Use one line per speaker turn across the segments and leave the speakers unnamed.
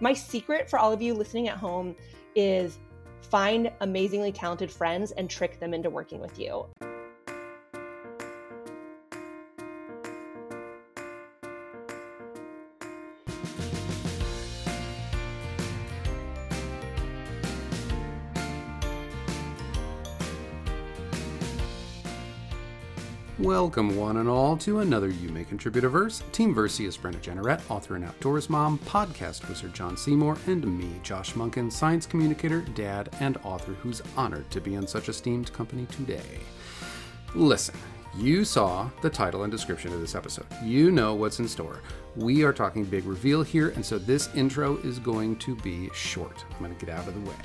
My secret for all of you listening at home is find amazingly talented friends and trick them into working with you.
Welcome, one and all, to another You May Contribute a Verse. Team Versey is Brenna Jeanneret, author and outdoors mom, podcast wizard Jon Seymour, and me, Josh Munkin, science communicator, dad, and author who's honored to be in such esteemed company today. Listen, you saw the title and description of this episode. You know what's in store. We are talking big reveal here, and so this intro is going to be short. I'm going to get out of the way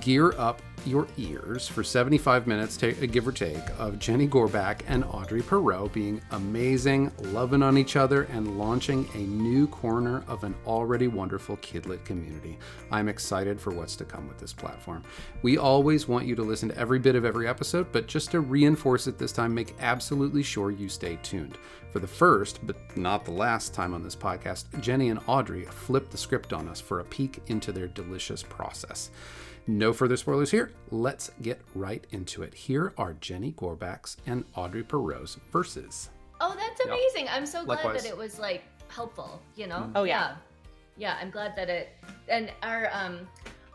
gear up your ears for 75 minutes, take, a give or take, of Gennie Gorback and Audrey Perrott being amazing, loving on each other, and launching a new corner of an already wonderful Kidlit community. I'm excited for what's to come with this platform. We always want you to listen to every bit of every episode, but just to reinforce it this time, make absolutely sure you stay tuned. For the first, but not the last time on this podcast, Gennie and Audrey flipped the script on us for a peek into their delicious process. No further spoilers here. Let's get right into it. Here are Gennie Gorback's and Audrey Perrott's verses.
Oh, that's amazing. I'm so glad
Likewise.
that it was like helpful, you know?
Oh, yeah.
yeah. I'm glad that it and our um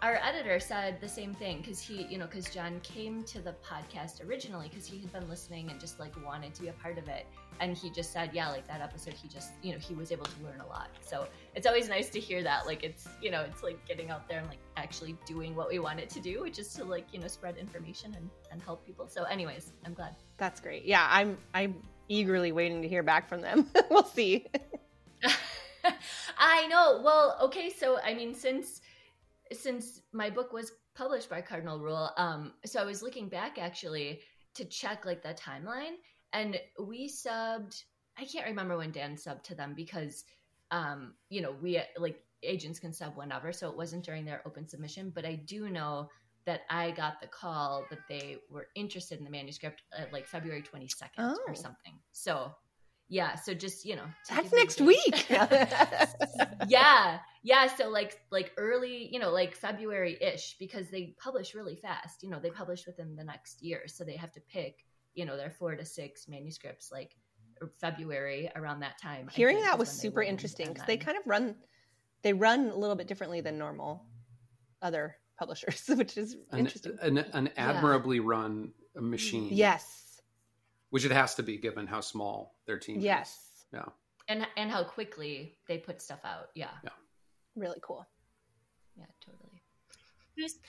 our editor said the same thing because he, you know, because John came to the podcast originally because he had been listening and just like wanted to be a part of it. And he just said, yeah, like that episode, he just, you know, he was able to learn a lot. So it's always nice to hear that. Like it's, you know, it's like getting out there and like actually doing what we want it to do, which is to like, you know, spread information and, and help people. So, anyways, I'm glad.
That's great. Yeah, I'm I'm eagerly waiting to hear back from them. we'll see.
I know. Well, okay, so I mean since since my book was published by Cardinal Rule, um so I was looking back actually to check like the timeline and we subbed I can't remember when Dan subbed to them because um you know, we like agents can sub whenever, so it wasn't during their open submission, but I do know that I got the call that they were interested in the manuscript at like February 22nd
Oh.
or something. So yeah, so just, you know,
That's
give you a
next week.
yeah yeah so like like early you know like february-ish because they publish really fast you know they publish within the next year so they have to pick you know their four to six manuscripts like february around that time
Hearing
think,
that
is
was super interesting because they kind of run they run a little bit differently than normal other publishers, which is
An,
interesting.
an, an admirably run
Mm-hmm.
machine.
yes.
Which it has to be given how small their team is.
Yes.
Yeah.
and and how quickly they put stuff out Yeah.
yeah Really cool.
yeah totally Who's-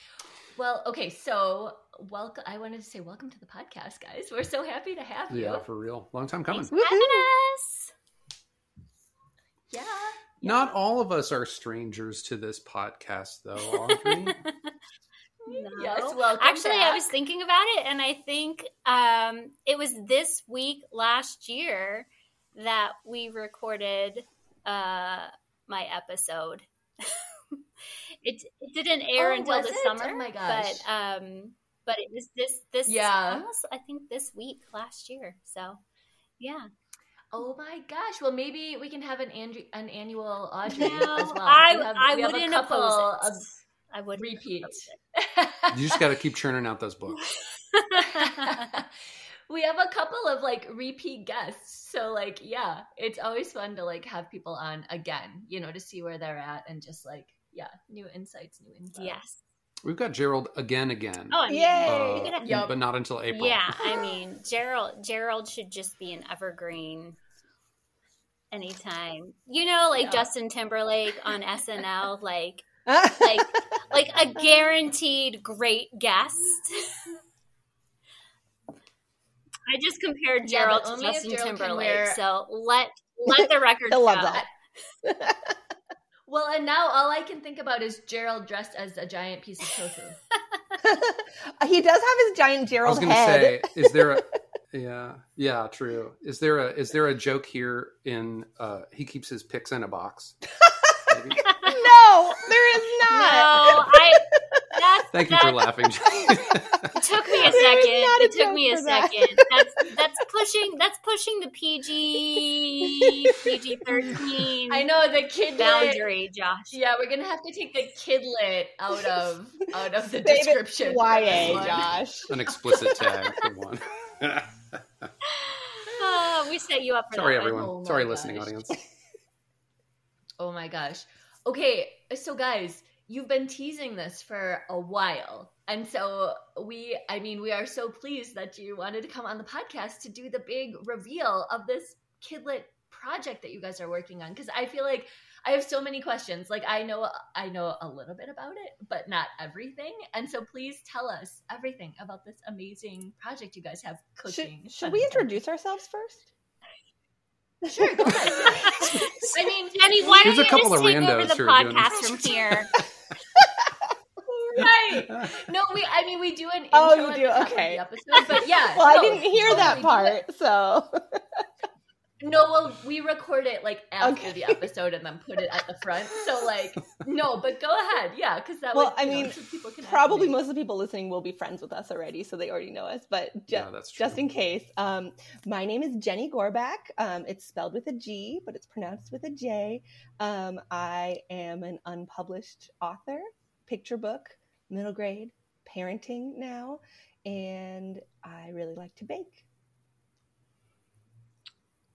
well okay so welcome i wanted to say welcome to the podcast guys we're so happy to have you
Yeah, for real. Long time coming.
Thanks for having us.
yeah
Not all of us are strangers to this podcast, though, Audrey.
No.
yes welcome
Actually, I was thinking about it, and I think um, it was this week last year that we recorded uh, my episode. it, it didn't air
Oh,
until the
it?
summer.
Oh my gosh.
But um, but it was this this
Yeah.
almost I think this week last year. So yeah,
Oh my gosh! Well, maybe we can have an Andrew, an annual Audrey
No,
as well.
I-
we have,
I
we
wouldn't
a couple
oppose
of
it. I would
repeats.
you just got to keep churning out those books.
we have a couple of like repeat guests, so like yeah, it's always fun to like have people on again, you know, to see where they're at and just like yeah, new insights, new insights.
yes.
We've got Gerald again, again.
Oh, I mean,
Yay!
Uh,
you could have-
But not until April.
Yeah, I mean, Gerald Gerald should just be an evergreen anytime. You know, like
Yeah.
Justin Timberlake on SNL, like
like
like like a guaranteed great guest. I just compared Gerald
but
to Justin
Gerald
Timberlake,
wear-
so let let the record
He'll love
show.
that.
Well, and now all I can think about is Gerald dressed as a giant piece of tofu.
he does have his giant
I
Gerald
was going to
head.
say, is there a yeah, yeah, true. Is there a is there a joke here in uh he keeps his picks in a box? Maybe?
no, there is not.
No, I that's
Thank you for laughing.
It took me a second.
a
It took me a
for that.
second. That's that's pushing that's pushing the PG PG thirteen
I know the kid
boundary, Josh.
Yeah, we're gonna have to take the kidlit out of out of the
Save
description. for
YA,
one.
Josh.
An explicit tag for one.
Oh, we set you up for
Sorry,
that
everyone.
Oh my
Sorry, listening
gosh.
audience.
Oh my gosh. Okay, so guys, you've been teasing this for a while. And so we, I mean, we are so pleased that you wanted to come on the podcast to do the big reveal of this Kidlit project that you guys are working on. Because I feel like I have so many questions. Like I know, I know a little bit about it, but not everything. And so please tell us everything about this amazing project you guys have
Should,
cooking.
should we introduce ourselves first?
Sure, go ahead.
I mean, Gennie, why
There's
don't
a
you
couple
just
of
take over
randos
the
who are doing
podcast from here?
right. No, we. I mean, we do an oh, intro
Oh, you
at
do?
the top
Okay.
of the episode, but yeah.
Well, I
no,
didn't hear that
totally do it.
part, so
No, well, we record it like after
Okay.
the episode and then put it at the front. So, like, no, but go ahead, yeah, because that.
Well,
would,
I
you know,
mean,
so people can
probably most of the people listening will be friends with us already, so they already know us. But ju-
Yeah, that's true.
just in case, um, my name is Gennie Gorback. Um, it's spelled with a G, but it's pronounced with a J. Um, I am an unpublished author, picture book, middle grade, parenting now, and I really like to bake.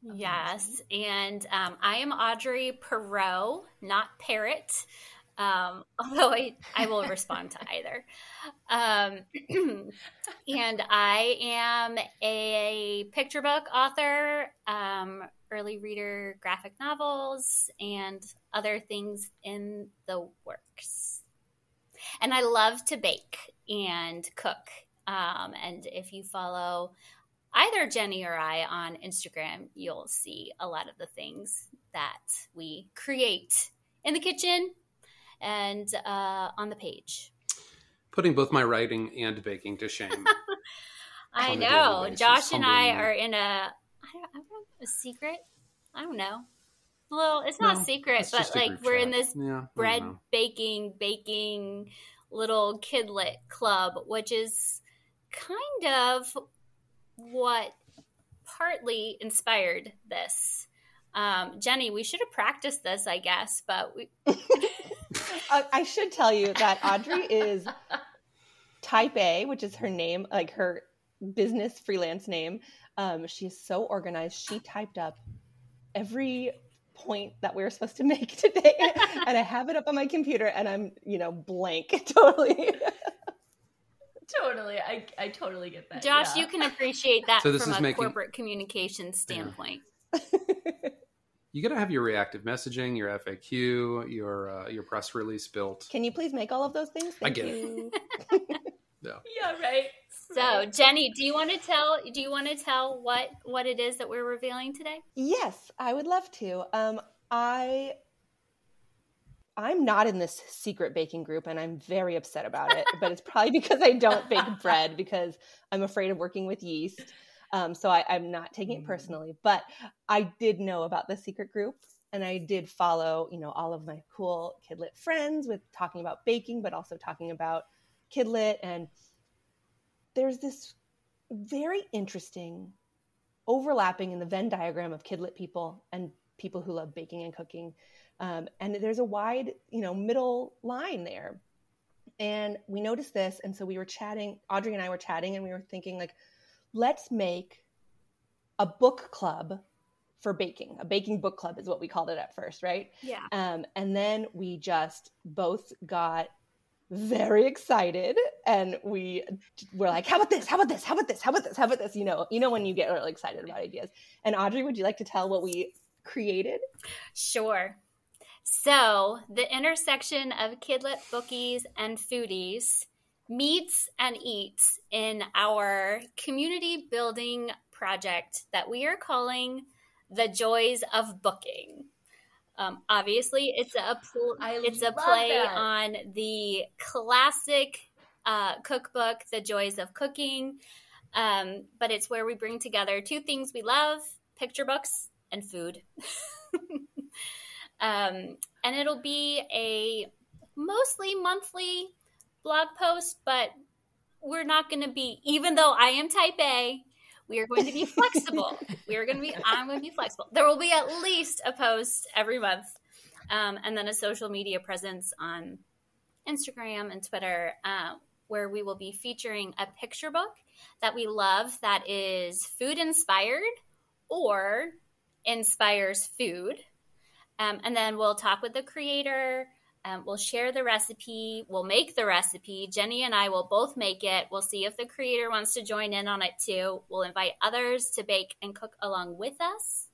Yes, and um, I am Audrey Perrott, not Parrot. Um, although I, I will respond to either. Um, and I am a picture book author, um, early reader, graphic novels, and other things in the works. And I love to bake and cook. Um, and if you follow either Gennie or I on Instagram, you'll see a lot of the things that we create in the kitchen and uh, on the page.
Putting both my writing and baking to shame.
I
On a daily
know. Josh and I are in a, I don't, I don't know, a secret. I don't know. Well, it's not
No,
a secret,
It's
but like we're in this
yeah,
bread baking, baking little kidlit club, which is kind of what partly inspired this. Um, Gennie, we should have practiced this, I guess, but we,
I should tell you that Audrey is Type A, which is her name, like her business freelance name. Um, she is so organized. She typed up every point that we were supposed to make today, and I have it up on my computer, and I'm, you know, blank totally.
Totally. I I totally get that.
Josh,
yeah.
you can appreciate that
So this
from
is
a
making-
corporate communications standpoint.
You got to have your reactive messaging, your FAQ, your uh, your press release built.
Can you please make all of those things?
I
Thank
get it.
you.
Yeah, right.
So, Gennie, do you want to tell? Do you want to tell what what it is that we're revealing today?
Yes, I would love to. Um, I I'm not in this secret baking group, and I'm very upset about it. but it's probably because I don't bake bread because I'm afraid of working with yeast. Um, so I, I'm not taking it
Mm.
personally. But I did know about the secret group, and I did follow, you know, all of my cool Kidlit friends with talking about baking, but also talking about Kidlit. And there's this very interesting overlapping in the Venn diagram of Kidlit people and people who love baking and cooking. Um, and there's a wide, you know, middle line there. And we noticed this. And so we were chatting, Audrey and I were chatting, and we were thinking, like, let's make a book club for baking. A baking book club is what we called it at first, right?
Yeah.
Um, and then we just both got very excited and we were like, how about this? How about this? How about this? How about this? How about this? You know, you know when you get really excited about ideas. And Audrey, would you like to tell what we created?
Sure. So, the intersection of kidlit bookies and foodies meets and eats in our community building project that we are calling The Joys of Booking. Um, obviously, it's a pl- it's a play
that.
on the classic uh, cookbook, The Joys of Cooking. Um, but it's where we bring together two things we love picture books and food. um, and it'll be a mostly monthly blog post, but we're not going to be, even though I am type A, we are going to be flexible. we are going to be, I'm going to be flexible. There will be at least a post every month. Um, and then a social media presence on Instagram and Twitter, uh, where we will be featuring a picture book that we love that is food inspired or inspires food. Um, and then we'll talk with the creator. Um, we'll share the recipe. We'll make the recipe. Gennie and I will both make it. We'll see if the creator wants to join in on it too. We'll invite others to bake and cook along with us.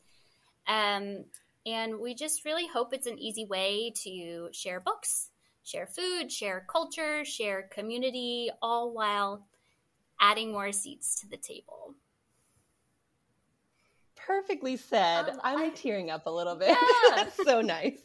Um, and we just really hope it's an easy way to share books, share food, share culture, share community, all while adding more seats to the table.
Perfectly said.
Um,
I'm
I-
tearing up a little bit.
Yeah.
That's so nice.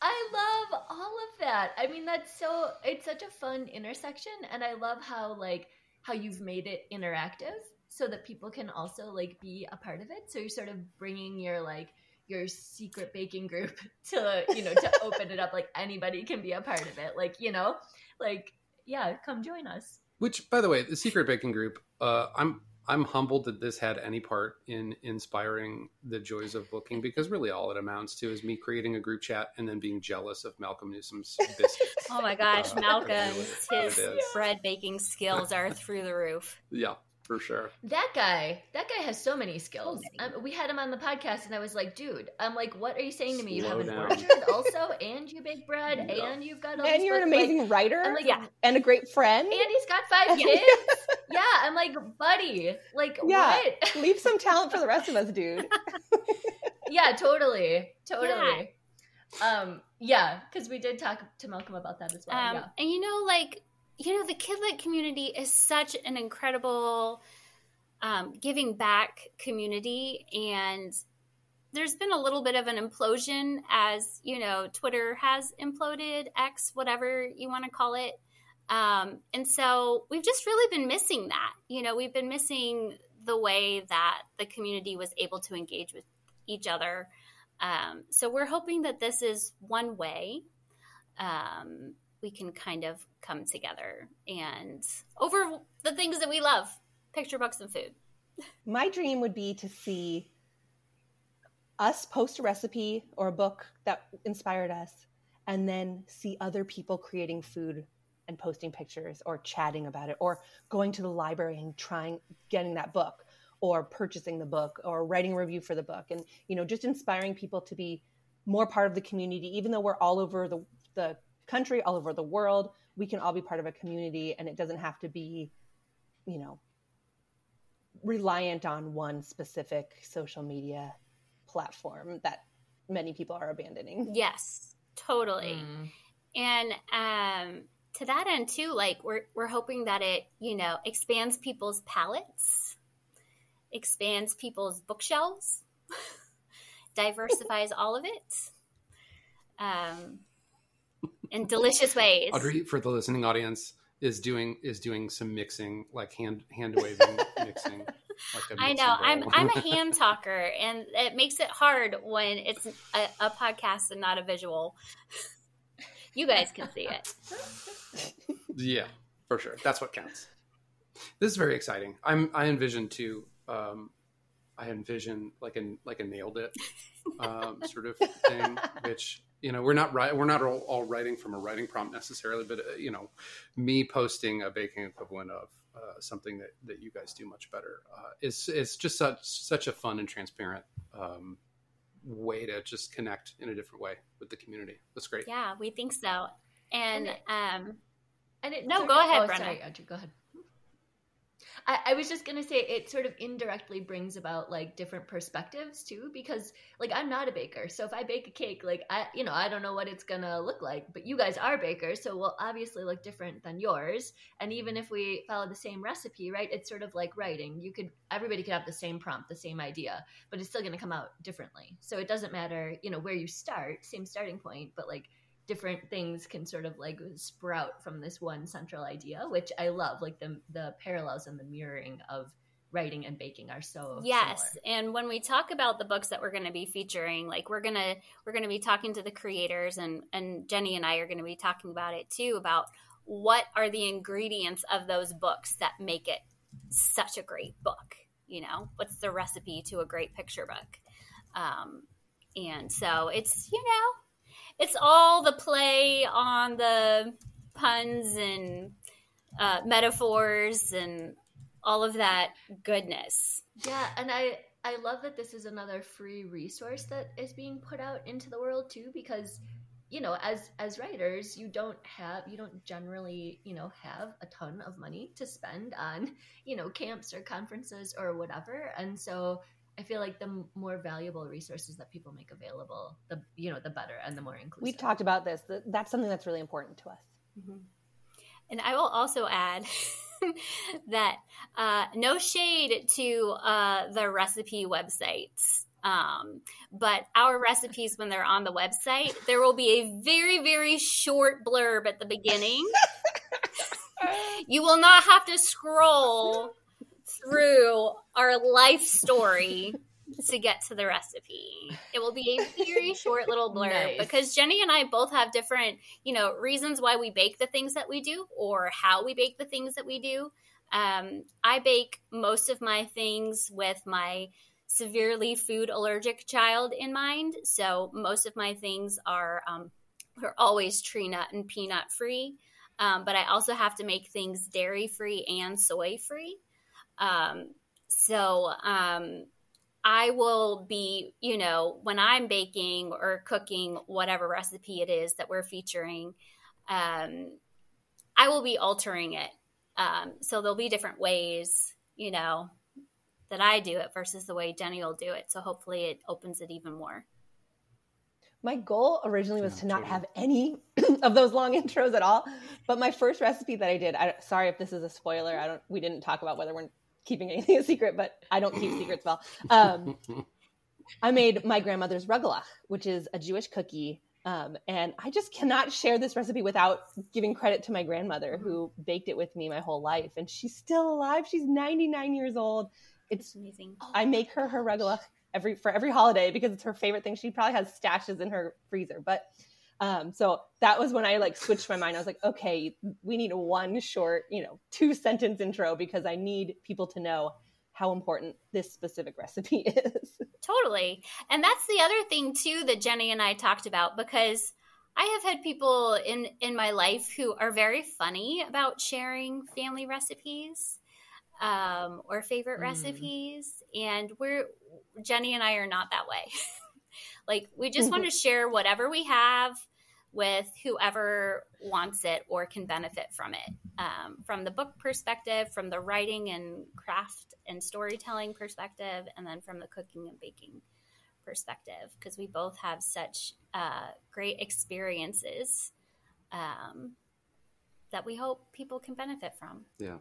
I love all of that. I mean, that's so it's such a fun intersection and I love how like how you've made it interactive so that people can also like be a part of it. So you're sort of bringing your like your secret baking group to, you know, to open it up like anybody can be a part of it. Like, you know, like yeah, come join us.
Which, by the way, the secret baking group. Uh, I'm I'm humbled that this had any part in inspiring the joys of booking because really all it amounts to is me creating a group chat and then being jealous of Malcolm Newsome's biscuits.
Oh my gosh,
Uh,
Malcolm's his bread baking skills are through the roof.
yeah, for sure.
That guy, that guy has so many skills.
many.
Um, we had him on the podcast, and I was like, "Dude, I'm like, what are you saying to me? You
Slow
have an
down.
orchard also, and you bake bread,
Yeah.
and you've got all
and you're an
books." Like,
amazing writer
I'm like,
Yeah.
and a great friend.
and he's got five kids. yeah, I'm like, buddy, like
Yeah.
what?
Leave some talent for the rest of us, dude.
yeah, totally, totally. Um, yeah, because we did talk to Malcolm about that as well.
Um,
yeah.
And you know, like, you know, the Kidlit community is such an incredible um, giving back community. And there's been a little bit of an implosion as, you know, Twitter has imploded, X, whatever you want to call it. Um, and so we've just really been missing that. You know, we've been missing the way that the community was able to engage with each other. Um, so we're hoping that this is one way um, we can kind of come together and over the things that we love picture books and food.
My dream would be to see us post a recipe or a book that inspired us and then see other people creating food and posting pictures or chatting about it or going to the library and trying getting that book or purchasing the book or writing a review for the book and you know just inspiring people to be more part of the community even though we're all over the, the country all over the world we can all be part of a community and it doesn't have to be you know reliant on one specific social media platform that many people are abandoning.
Yes, totally.
Mm.
And um, to that end too, like we're we're hoping that it you know expands people's palettes, expands people's bookshelves, diversifies all of it, um, in delicious ways.
Audrey, for the listening audience, is doing is doing some mixing, like hand hand waving mixing. Like
I know. I'm. I'm a hand talker, and it makes it hard when it's a, a podcast and not a visual. You guys can see it.
Yeah, for sure. That's what counts. This is very exciting. I'm I envision too. Um, I envision like a like a nailed it um, sort of thing, which you know we're not right. We're not all, all writing from a writing prompt necessarily, but uh, you know, me posting a baking equivalent of uh, something that, that you guys do much better uh, is is just such such a fun and transparent um, way to just connect in a different way with the community. That's great.
Yeah, we think so. And
And it-
um,
And it
No,
sort
go ahead,
oh,
Brenna.
Sorry, Audrey, go ahead. I, I was just gonna say it sort of indirectly brings about like different perspectives too, because like I'm not a baker, so if I bake a cake, like I, you know, I don't know what it's gonna look like, but you guys are bakers, so we'll obviously look different than yours. And even if we follow the same recipe, right, it's sort of like writing. You could everybody could have the same prompt, the same idea, but it's still gonna come out differently. So it doesn't matter, you know, where you start, same starting point, but like different things can sort of like sprout from this one central idea, which I love. Like the the parallels and the mirroring of writing and baking are so
yes, and when we talk about the books that we're going to be featuring, like we're gonna we're gonna be talking to the creators, and and Gennie and I are going to be talking about it too about what are the ingredients of those books that make it such a great book you know what's the recipe to a great picture book um, and so it's you know it's all the play on the puns and uh, metaphors and all of that goodness.
Yeah and i i love that this is another free resource that is being put out into the world too because you know as as writers you don't have you don't generally you know have a ton of money to spend on you know camps or conferences or whatever. And so i feel like the more valuable resources that people make available the you know the better and the more inclusive
we've talked about this that's something that's really important to us
mm-hmm. and i will also add that uh, no shade to uh, the recipe websites um, but our recipes, when they're on the website, there will be a very, very short blurb at the beginning. you will not have to scroll through our life story to get to the recipe. It will be a very short little blurb nice. because Gennie and I both have different, you know, reasons why we bake the things that we do or how we bake the things that we do. Um, I bake most of my things with my severely food allergic child in mind. So most of my things are um, are always tree nut and peanut free. Um, but I also have to make things dairy free and soy free. Um, so um, I will be, you know, when I'm baking or cooking whatever recipe it is that we're featuring, um, I will be altering it. Um, so there'll be different ways, you know, that I do it versus the way Gennie will do it. So hopefully it opens it even more.
My goal originally was yeah, to not totally. have any of those long intros at all. But my first recipe that I did, I, sorry if this is a spoiler. I don't. We didn't talk about whether we're keeping anything a secret, but I don't keep secrets well. Um, I made my grandmother's rugelach, which is a Jewish cookie um, and I just cannot share this recipe without giving credit to my grandmother who baked it with me my whole life. And she's still alive. She's 99 years old. It's amazing. I make her her rugelach every for every holiday because it's her favorite thing. She probably has stashes in her freezer, but um, so that was when I like switched my mind. I was like, okay, we need one short, you know, two sentence intro because I need people to know how important this specific recipe is.
Totally. And that's the other thing too that Gennie and I talked about because I have had people in in my life who are very funny about sharing family recipes um, or favorite mm. recipes. And we're, Gennie and I are not that way. like, we just want to share whatever we have with whoever wants it or can benefit from it. Um, from the book perspective, from the writing and craft and storytelling perspective, and then from the cooking and baking perspective, because we both have such uh, great experiences um, that we hope people can benefit from.
Yeah.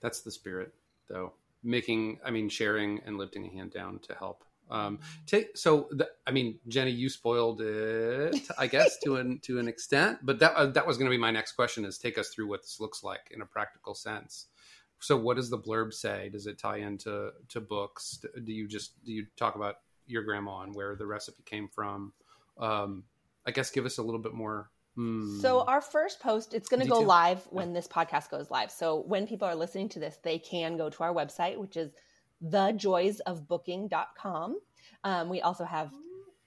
That's the spirit, though. Making, I mean, sharing and lifting a hand down to help. Um, take so, the, I mean, Gennie, you spoiled it, I guess, to an to an extent. But that uh, that was going to be my next question: is take us through what this looks like in a practical sense. So, what does the blurb say? Does it tie into to books? Do you just do you talk about your grandma and where the recipe came from? Um, I guess give us a little bit more
so hmm. our first post, it's going to go live when this podcast goes live. So when people are listening to this, they can go to our website, which is thejoysofbooking.com. Um, we also have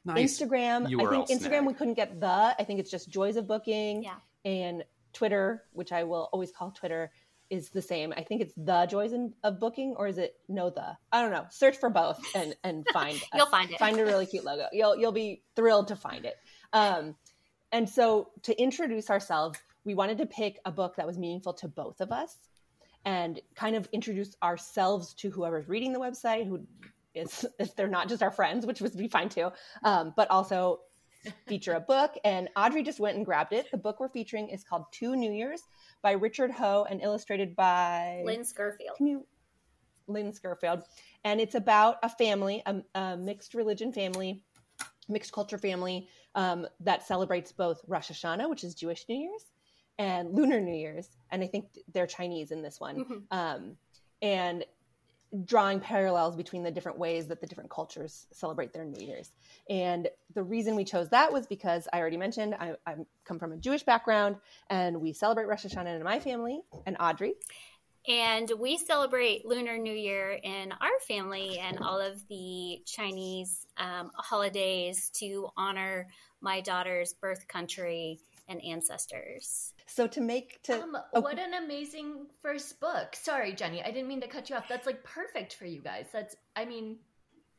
nice. Instagram. URL I think Instagram snag. we couldn't get the. I think it's just Joys of Booking.
Yeah.
And Twitter, which I will always call Twitter, is the same. I think it's the Joys of Booking, or is it no the? I don't know. Search for both and and find.
you'll find it.
Find a really cute logo. You'll you'll be thrilled to find it. Um, and so to introduce ourselves, we wanted to pick a book that was meaningful to both of us and kind of introduce ourselves to whoever's reading the website, who is, if they're not just our friends, which would be fine too, um, but also feature a book. And Audrey just went and grabbed it. The book we're featuring is called Two New Years by Richard Ho and illustrated by
Lynn Scurfield.
Can you, Lynn Scurfield. And it's about a family, a, a mixed religion family, mixed culture family um, that celebrates both Rosh Hashanah, which is Jewish New Year's, and Lunar New Year's, and I think they're Chinese in this one. Mm-hmm. Um, and drawing parallels between the different ways that the different cultures celebrate their New Year's. And the reason we chose that was because I already mentioned I, I come from a Jewish background and we celebrate Rosh Hashanah in my family and Audrey.
And we celebrate Lunar New Year in our family and all of the Chinese um, holidays to honor my daughter's birth country and ancestors.
So to make to
um, oh. what an amazing first book. Sorry, Gennie, I didn't mean to cut you off. That's like perfect for you guys. That's I mean,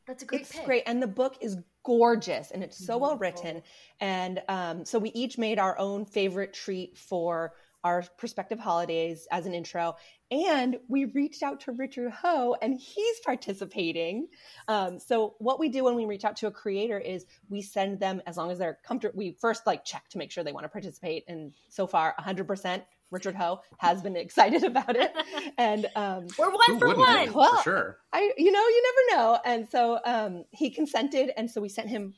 that's a great.
It's
pick.
great, and the book is gorgeous and it's so well written. And um, so we each made our own favorite treat for our prospective holidays as an intro. And we reached out to Richard Ho, and he's participating. Um, so what we do when we reach out to a creator is we send them as long as they're comfortable. We first like check to make sure they want to participate, and so far, 100%. Richard Ho has been excited about it, and um,
we're one for one.
Well,
for sure.
I, you know, you never know, and so um, he consented, and so we sent him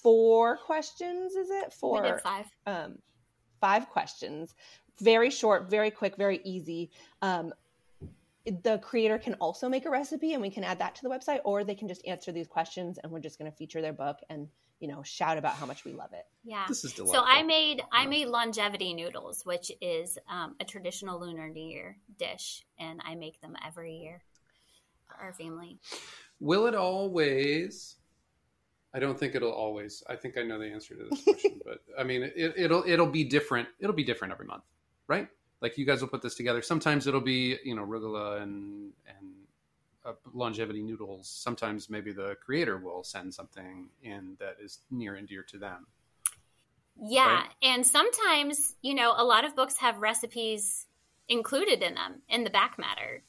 four questions. Is it four?
We did five.
Um, five questions very short, very quick, very easy. Um, the creator can also make a recipe and we can add that to the website, or they can just answer these questions and we're just going to feature their book and you know shout about how much we love it.
Yeah,
this is
delightful. So I made I made longevity noodles, which is um, a traditional Lunar New Year dish, and I make them every year for our family.
Will it always I don't think it'll always. I think I know the answer to this question, but I mean, it, it'll it'll be different. It'll be different every month right? Like you guys will put this together. Sometimes it'll be you know arugula and and uh, longevity noodles. Sometimes maybe the creator will send something in that is near and dear to them.
Yeah, right? and sometimes you know a lot of books have recipes included in them in the back matter.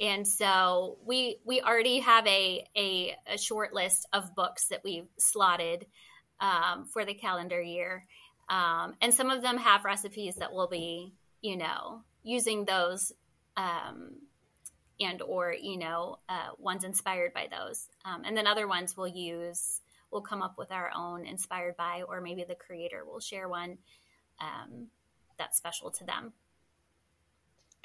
And so we we already have a a, a short list of books that we've slotted um, for the calendar year, um, and some of them have recipes that will be you know, using those um, and or you know uh, ones inspired by those, um, and then other ones we'll use. We'll come up with our own inspired by, or maybe the creator will share one um, that's special to them.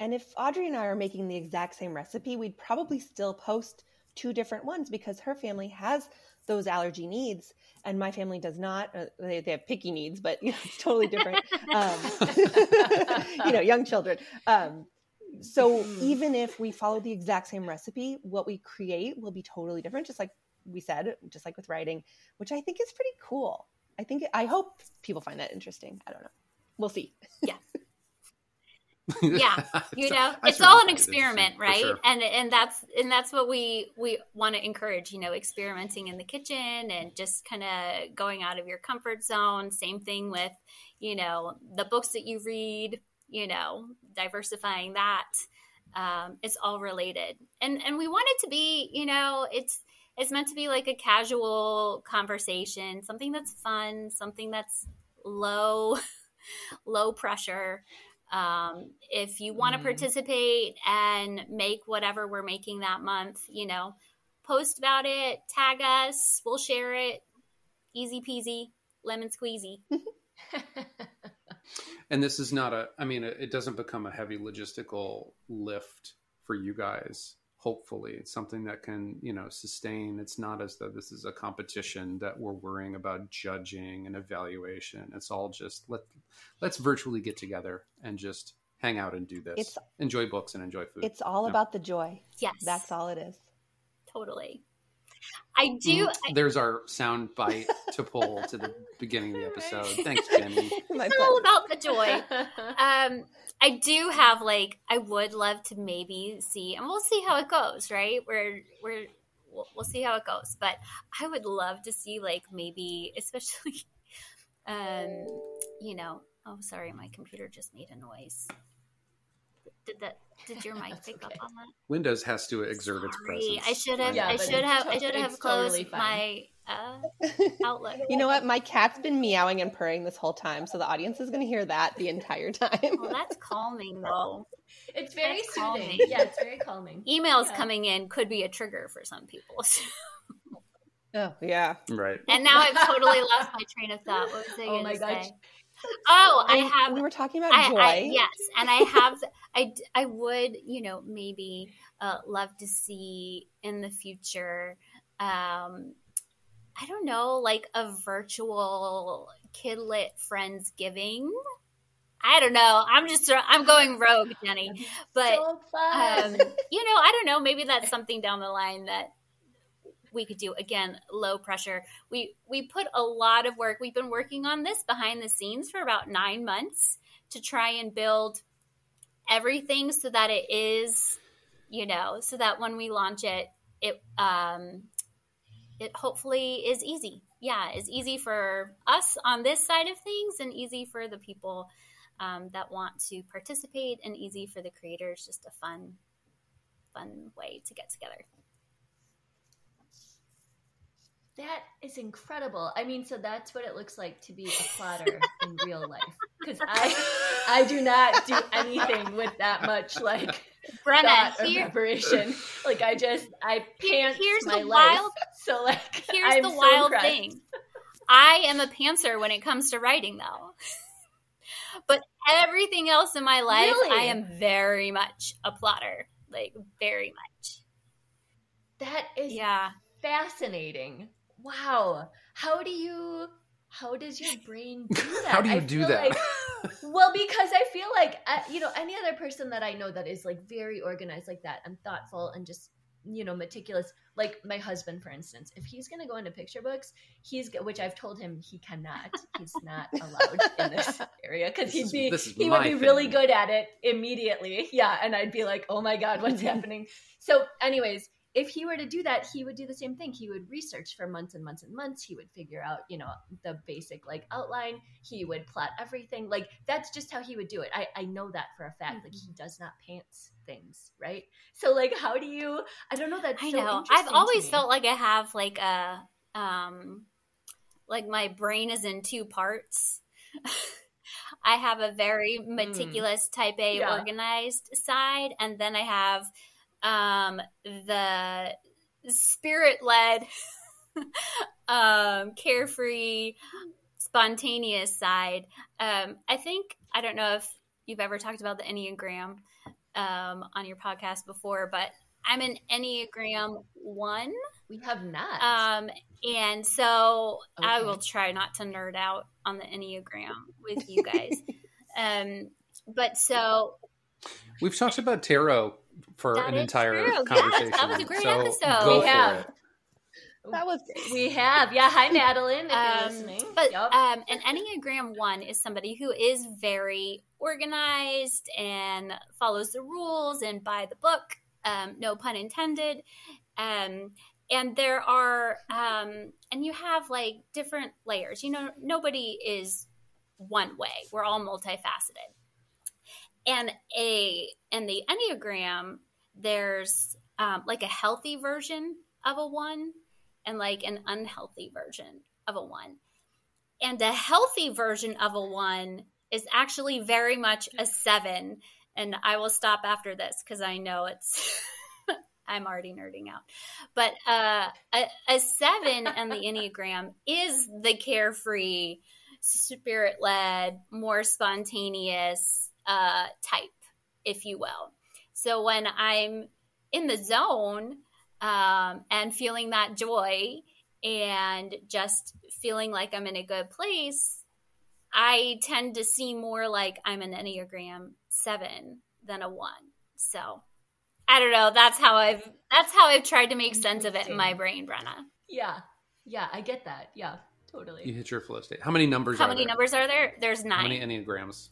And if Audrey and I are making the exact same recipe, we'd probably still post two different ones because her family has those allergy needs and my family does not uh, they, they, have picky needs but you know, it's totally different um, you know young children. Um, so even if we follow the exact same recipe what we create will be totally different just like we said just like with writing which i think is pretty cool. I think i hope people find that interesting. I don't know. We'll see.
Yeah yeah you know it's all an experiment right? sure. and and that's and that's what we we want to encourage you know experimenting in the kitchen and just kind of going out of your comfort zone. Same thing with you know the books that you read you know diversifying that um, it's all related. And and we want it to be you know it's it's meant to be like a casual conversation something that's fun something that's low low pressure um, if you want to mm. participate and make whatever we're making that month, you know, post about it, tag us, we'll share it. Easy peasy, lemon squeezy.
and this is not a, I mean, it doesn't become a heavy logistical lift for you guys hopefully it's something that can you know sustain. It's not as though this is a competition that we're worrying about judging and evaluation. It's all just let let's virtually get together and just hang out and do this. It's, enjoy books and enjoy food.
It's all about the joy.
Yes.
That's all it is.
Totally I do.
Mm, there's our sound bite to pull to the beginning of the episode. Thanks, Gennie.
It's all about the joy. Um, I do have like I would love to maybe see, and we'll see how it goes. Right? We're we're we'll, we'll see how it goes, but I would love to see like maybe, especially, um, you know. Oh, sorry, my computer just made a noise. Did that? Did your mic pick okay. up on that?
Windows has to exert Sorry, its presence.
I should have. Yeah, I should have. I should have closed totally my uh, outlet.
You know what? My cat's been meowing and purring this whole time, so the audience is going to hear that the entire time.
well, that's calming, though.
It's very that's soothing. Calming. Yeah, it's very calming.
Emails
yeah.
coming in could be a trigger for some people.
oh yeah,
right.
And now I've totally lost my train of thought. What was I oh going to say? Oh, I have.
We were talking about
I,
joy.
I, yes, and I have. I I would you know maybe uh, love to see in the future. Um, I don't know, like a virtual kidlit friendsgiving. I don't know. I'm just I'm going rogue, Gennie. But
so
um, you know, I don't know. Maybe that's something down the line that we could do. Again, low pressure. We we put a lot of work. We've been working on this behind the scenes for about nine months to try and build everything so that it is, you know, so that when we launch it, it um, it hopefully is easy. Yeah, is easy for us on this side of things, and easy for the people um, that want to participate and easy for the creators just a fun fun way to get together
That is incredible. I mean, so that's what it looks like to be a plotter in real life. Because I, I do not do anything with that much like
brenna here,
preparation. Like I just I pants
here's
my
the
life.
wild-
So like
here's
I'm
the
so
wild
impressed.
thing i am a pantser when it comes to writing though but everything else in my life
Really?
i am very much a plotter like very much
That is
yeah
fascinating. Wow. How do you? How does your brain do that?
How do you
I
do that?
like- well, because I feel like uh, you know any other person that I know that is like very organized like that and thoughtful and just you know meticulous. Like my husband, for instance, if he's going to go into picture books, he's which I've told him he cannot. He's not allowed in this area because he'd be
is
he would be really good at it immediately. Yeah, and I'd be like, oh my god, what's happening? So, anyways, if he were to do that, he would do the same thing. He would research for months and months and months. He would figure out, you know, the basic like outline. He would plot everything. Like that's just how he would do it. I, I know that for a fact. Like he does not pants things, right? So like how do you I don't know that's
I
so
know. I've always felt like i have like a um like my brain is in two parts i have a very meticulous type a
Hmm. Yeah.
organized side and then i have um the spirit led um carefree spontaneous side um i think i don't know if you've ever talked about the enneagram um on your podcast before but i'm an enneagram one
we have not.
um, and so I will try not to nerd out on the Enneagram with you guys. um, but so
We've talked about tarot for
That
an entire
true. Yes,
conversation.
that was a great
so
episode.
Go
We
for
have.
it.
That was great.
we have. Yeah, hi Madeline if you're
um, but
Yep.
um, an Enneagram one is somebody who is very organized and follows the rules and by the book. Um, no pun intended. Um, and there are, um, and you have like different layers. You know, nobody is one way. We're all multifaceted. And a and the Enneagram, there's um, like a healthy version of a one and like an unhealthy version of a one. And a healthy version of a one is actually very much a seven. And I will stop after this because I know it's, I'm already nerding out. But uh, a, a seven and the Enneagram is the carefree, spirit led, more spontaneous uh, type, if you will. So when I'm in the zone, um, and feeling that joy and just feeling like I'm in a good place, I tend to see more like I'm an Enneagram seven than a one. So I don't know. That's how I've that's how I've tried to make sense of it in my brain, Brenna.
yeah. Yeah, I get that. Yeah, totally.
You hit your flow state. How many numbers
How
are
many
there?
numbers are there? There's nine.
How many enneagrams?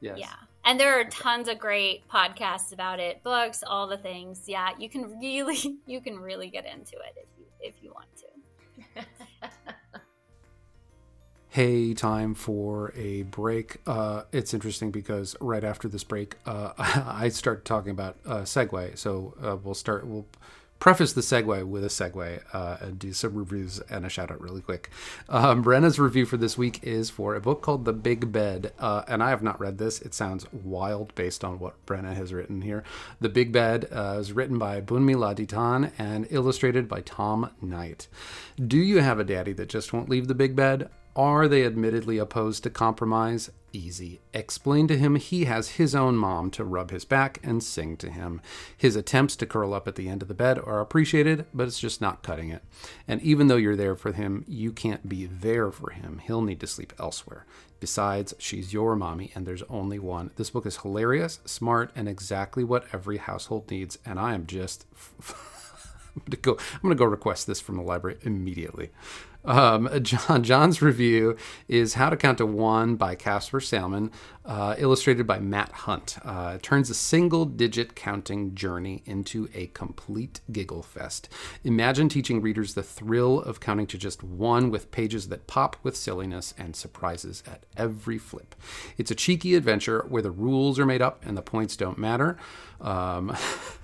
Yes.
Yeah. And there are tons of great podcasts about it, books, all the things. Yeah, you can really you can really get into it if you if you want to.
Hey, time for a break. Uh, it's interesting because right after this break, uh, I start talking about uh, Segway. So uh, we'll start. We'll preface the segue with a segue uh, and do some reviews and a shout out really quick. Um, Brenna's review for this week is for a book called The Big Bed, uh, and I have not read this. It sounds wild based on what Brenna has written here. The Big Bed uh, is written by Bunmi Laditan and illustrated by Tom Knight. Do you have a daddy that just won't leave the big bed? Are they admittedly opposed to compromise? Easy. Explain to him he has his own mom to rub his back and sing to him. His attempts to curl up at the end of the bed are appreciated, but it's just not cutting it. And even though you're there for him, you can't be there for him. He'll need to sleep elsewhere. Besides, she's your mommy, and there's only one. This book is hilarious, smart, and exactly what every household needs. And I am just. I'm gonna go. I'm gonna go request this from the library immediately. Um, John John's review is How to Count to One by Caspar Salmon, uh, illustrated by Matt Hunt. Uh, it turns a single-digit counting journey into a complete giggle fest. Imagine teaching readers the thrill of counting to just one, with pages that pop with silliness and surprises at every flip. It's a cheeky adventure where the rules are made up and the points don't matter. Um,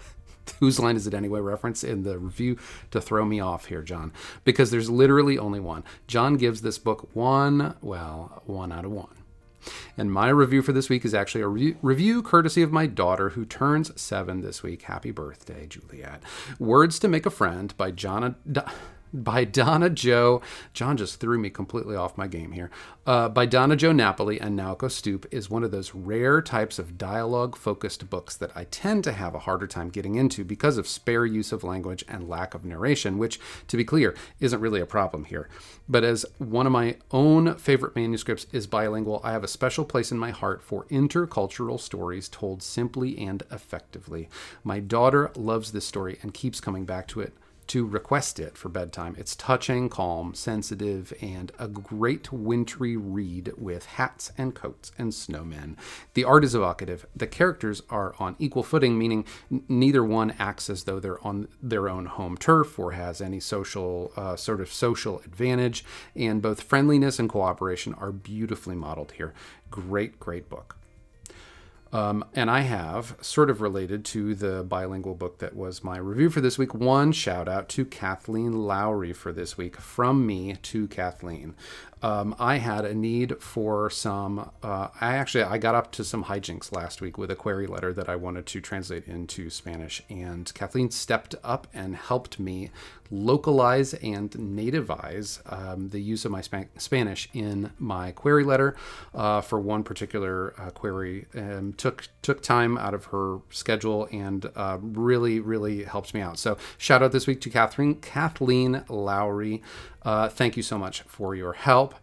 whose line is it anyway reference in the review to throw me off here, Jon, because there's literally only one. Jon gives this book one, well, one out of one. And my review for this week is actually a re- review courtesy of my daughter, who turns seven this week. Happy birthday, Juliet. Words to Make a Friend by John by Donna Jo. Jon just threw me completely off my game here. Uh, by Donna Jo Napoli and Naoko Stoop is one of those rare types of dialogue focused books that I tend to have a harder time getting into because of spare use of language and lack of narration, which, to be clear, isn't really a problem here. But as one of my own favorite manuscripts is bilingual, I have a special place in my heart for intercultural stories told simply and effectively. My daughter loves this story and keeps coming back to it to request it for bedtime. It's touching, calm, sensitive, and a great wintry read with hats and coats and snowmen. The art is evocative. The characters are on equal footing, meaning n- neither one acts as though they're on their own home turf or has any social uh, sort of social advantage. And both friendliness and cooperation are beautifully modeled here. Great, great book. Um, and I have, sort of related to the bilingual book that was my review for this week, one shout out to Kathleen Lowry for this week from me to Kathleen um, I had a need for some. Uh, I actually I got up to some hijinks last week with a query letter that I wanted to translate into Spanish, and Kathleen stepped up and helped me localize and nativize um, the use of my Spanish in my query letter uh, for one particular uh, query. Um, took took time out of her schedule and uh, really really helped me out. So shout out this week to Kathleen Kathleen Lowry. Uh, thank you so much for your help.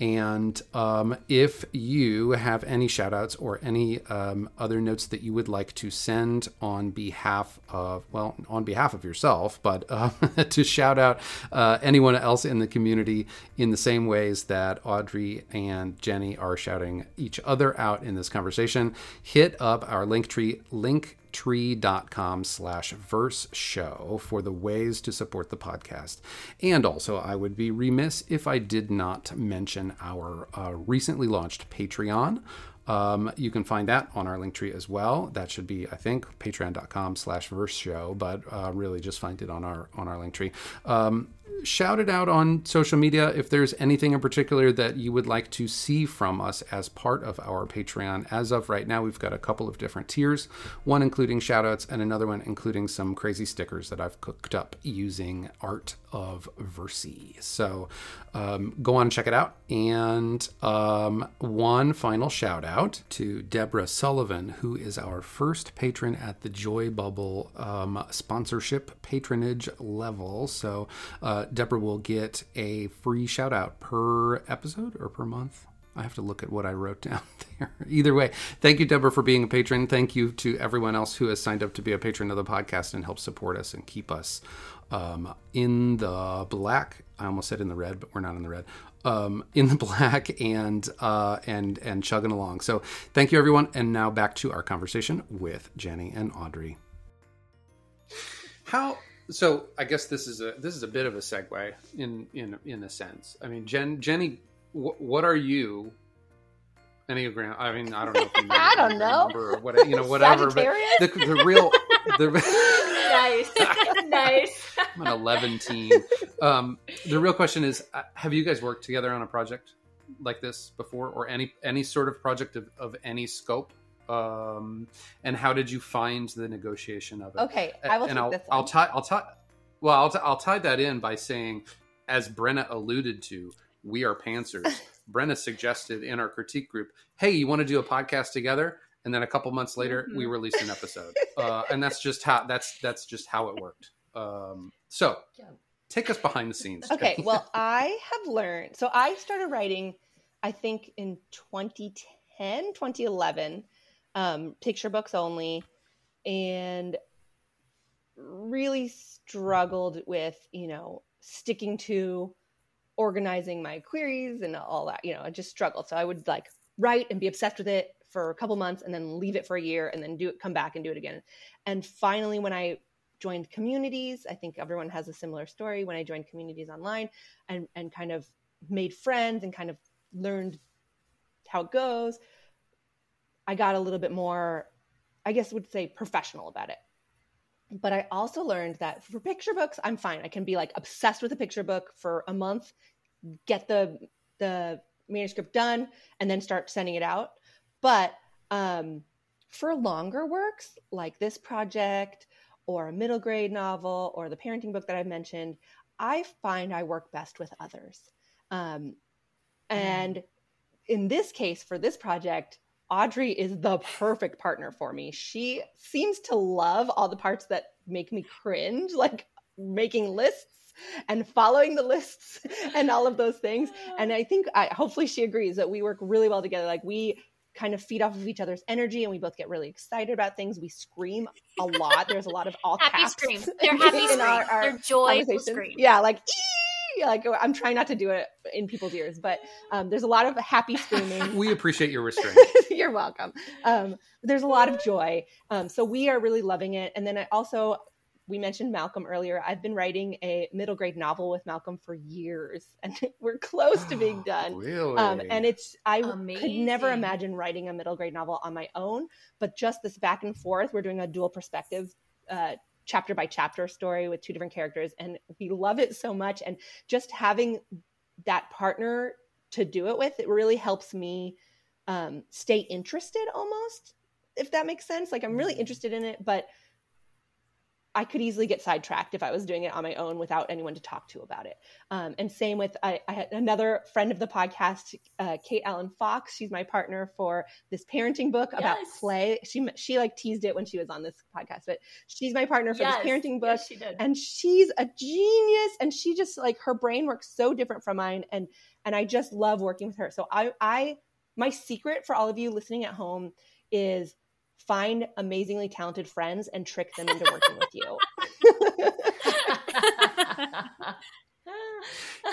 And um, if you have any shout outs or any um, other notes that you would like to send on behalf of, well, on behalf of yourself, but uh, to shout out uh, anyone else in the community in the same ways that Audrey and Gennie are shouting each other out in this conversation, hit up our link tree, link tree.com slash VerseShow for the ways to support the podcast. And also, I would be remiss if I did not mention our uh, recently launched Patreon. Um, you can find that on our link tree as well. That should be, I think, patreon.com slash VerseShow, but uh, really just find it on our on our link tree. Um, shout it out on social media if there's anything in particular that you would like to see from us as part of our Patreon. As of right now, we've got a couple of different tiers, one including shout outs and another one including some crazy stickers that I've cooked up using Art of Versey. So um, go on and check it out. And um, one final shout out to Deborah Sullivan, who is our first patron at the Joy Bubble um, sponsorship patronage level. So Deborah will get a free shout out per episode or per month. I have to look at what I wrote down there. Either way, thank you, Deborah, for being a patron. Thank you to everyone else who has signed up to be a patron of the podcast and help support us and keep us um, in the black. I almost said in the red, but we're not in the red. Um, in the black and uh, and and chugging along. So thank you, everyone. And now back to our conversation with Gennie and Audrey. How so I guess this is a this is a bit of a segue in in in a sense. I mean, Jen Gennie, wh- what are you? Enneagram. I mean, I don't know. If you
I don't know.
Or what, you know, whatever. but the, the real. The,
nice, nice.
I'm an 11 teen. Um, the real question is: uh, Have you guys worked together on a project like this before, or any any sort of project of, of any scope? Um, and how did you find the negotiation of it?
Okay, I will
and I'll. I'll tie. I'll tie. Well, I'll, t- I'll tie that in by saying, as Brenna alluded to, we are pantsers. Brenna suggested in our critique group, "Hey, you want to do a podcast together?" And then a couple months later, mm-hmm. we released an episode, uh, and that's just how that's that's just how it worked. Um, so, take us behind the scenes.
Okay, well, I have learned. So I started writing, I think in 2010, 2011, um, picture books only, and really struggled with you know sticking to organizing my queries and all that. You know, I just struggled. So I would like write and be obsessed with it for a couple months and then leave it for a year and then do it, come back and do it again. And finally, when I joined communities, I think everyone has a similar story. When I joined communities online and, and kind of made friends and kind of learned how it goes, I got a little bit more, I guess, would say professional about it but I also learned that for picture books, I'm fine. I can be like obsessed with a picture book for a month, get the the manuscript done, and then start sending it out. But um, for longer works like this project or a middle grade novel or the parenting book that I mentioned, I find I work best with others. Um, and in this case, for this project, Audrey is the perfect partner for me. She seems to love all the parts that make me cringe, like making lists and following the lists and all of those things. And I think I hopefully she agrees that we work really well together. Like we kind of feed off of each other's energy and we both get really excited about things. We scream a lot. There's a lot of all
happy
caps.
Scream. They're happy scream. Our, our They're joyful scream.
Yeah, like like I'm trying not to do it in people's ears, but um, there's a lot of happy screaming.
we appreciate your restraint.
You're welcome. Um, there's a lot of joy. Um, so we are really loving it. And then I also we mentioned Malcolm earlier. I've been writing a middle grade novel with Malcolm for years, and we're close to being done.
really? Um,
and it's I Amazing. could never imagine writing a middle grade novel on my own, but just this back and forth. We're doing a dual perspective uh, chapter by chapter story with two different characters and we love it so much and just having that partner to do it with it really helps me um, stay interested almost if that makes sense like i'm really mm-hmm. interested in it but I could easily get sidetracked if I was doing it on my own without anyone to talk to about it. Um, and same with I, I, had another friend of the podcast, uh, Kate Allen Fox. She's my partner for this parenting book about yes. play. She she like teased it when she was on this podcast, but she's my partner for yes. this parenting book. Yes,
she did.
And she's a genius, and she just like her brain works so different from mine, and and I just love working with her. So I I my secret for all of you listening at home is find amazingly talented friends and trick them into working with you.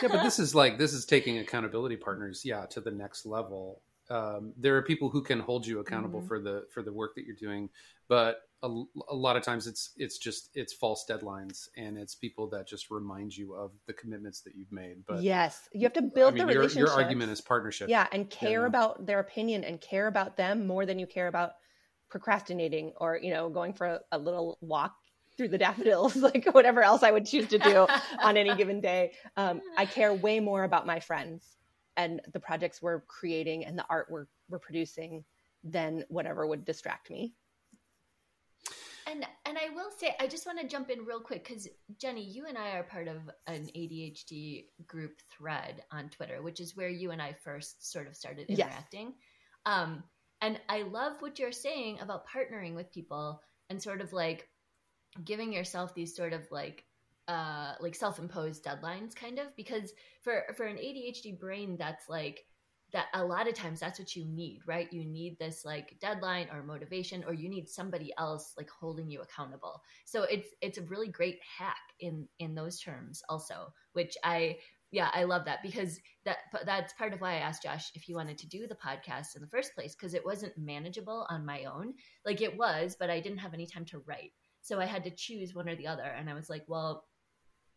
yeah, but this is like this is taking accountability partners, yeah, to the next level. Um, there are people who can hold you accountable mm-hmm. for the for the work that you're doing, but a, a, lot of times it's it's just it's false deadlines and it's people that just remind you of the commitments that you've made. But
yes, you have to build I mean, the
your,
relationship.
Your argument is partnership.
Yeah, and care yeah. about their opinion and care about them more than you care about procrastinating or you know going for a, a little walk through the daffodils like whatever else i would choose to do on any given day um, i care way more about my friends and the projects we're creating and the art we're, we're producing than whatever would distract me
and and I will say, I just want to jump in real quick because Gennie, you and I are part of an ADHD group thread on Twitter, which is where you and I first sort of started interacting. Yes. Um, and I love what you're saying about partnering with people and sort of like giving yourself these sort of like uh like self-imposed deadlines kind of because for for an ADHD brain that's like that a lot of times that's what you need right you need this like deadline or motivation or you need somebody else like holding you accountable so it's it's a really great hack in in those terms also which i yeah, I love that because that that's part of why I asked Josh if he wanted to do the podcast in the first place because it wasn't manageable on my own. Like it was, but I didn't have any time to write. So I had to choose one or the other and I was like, well,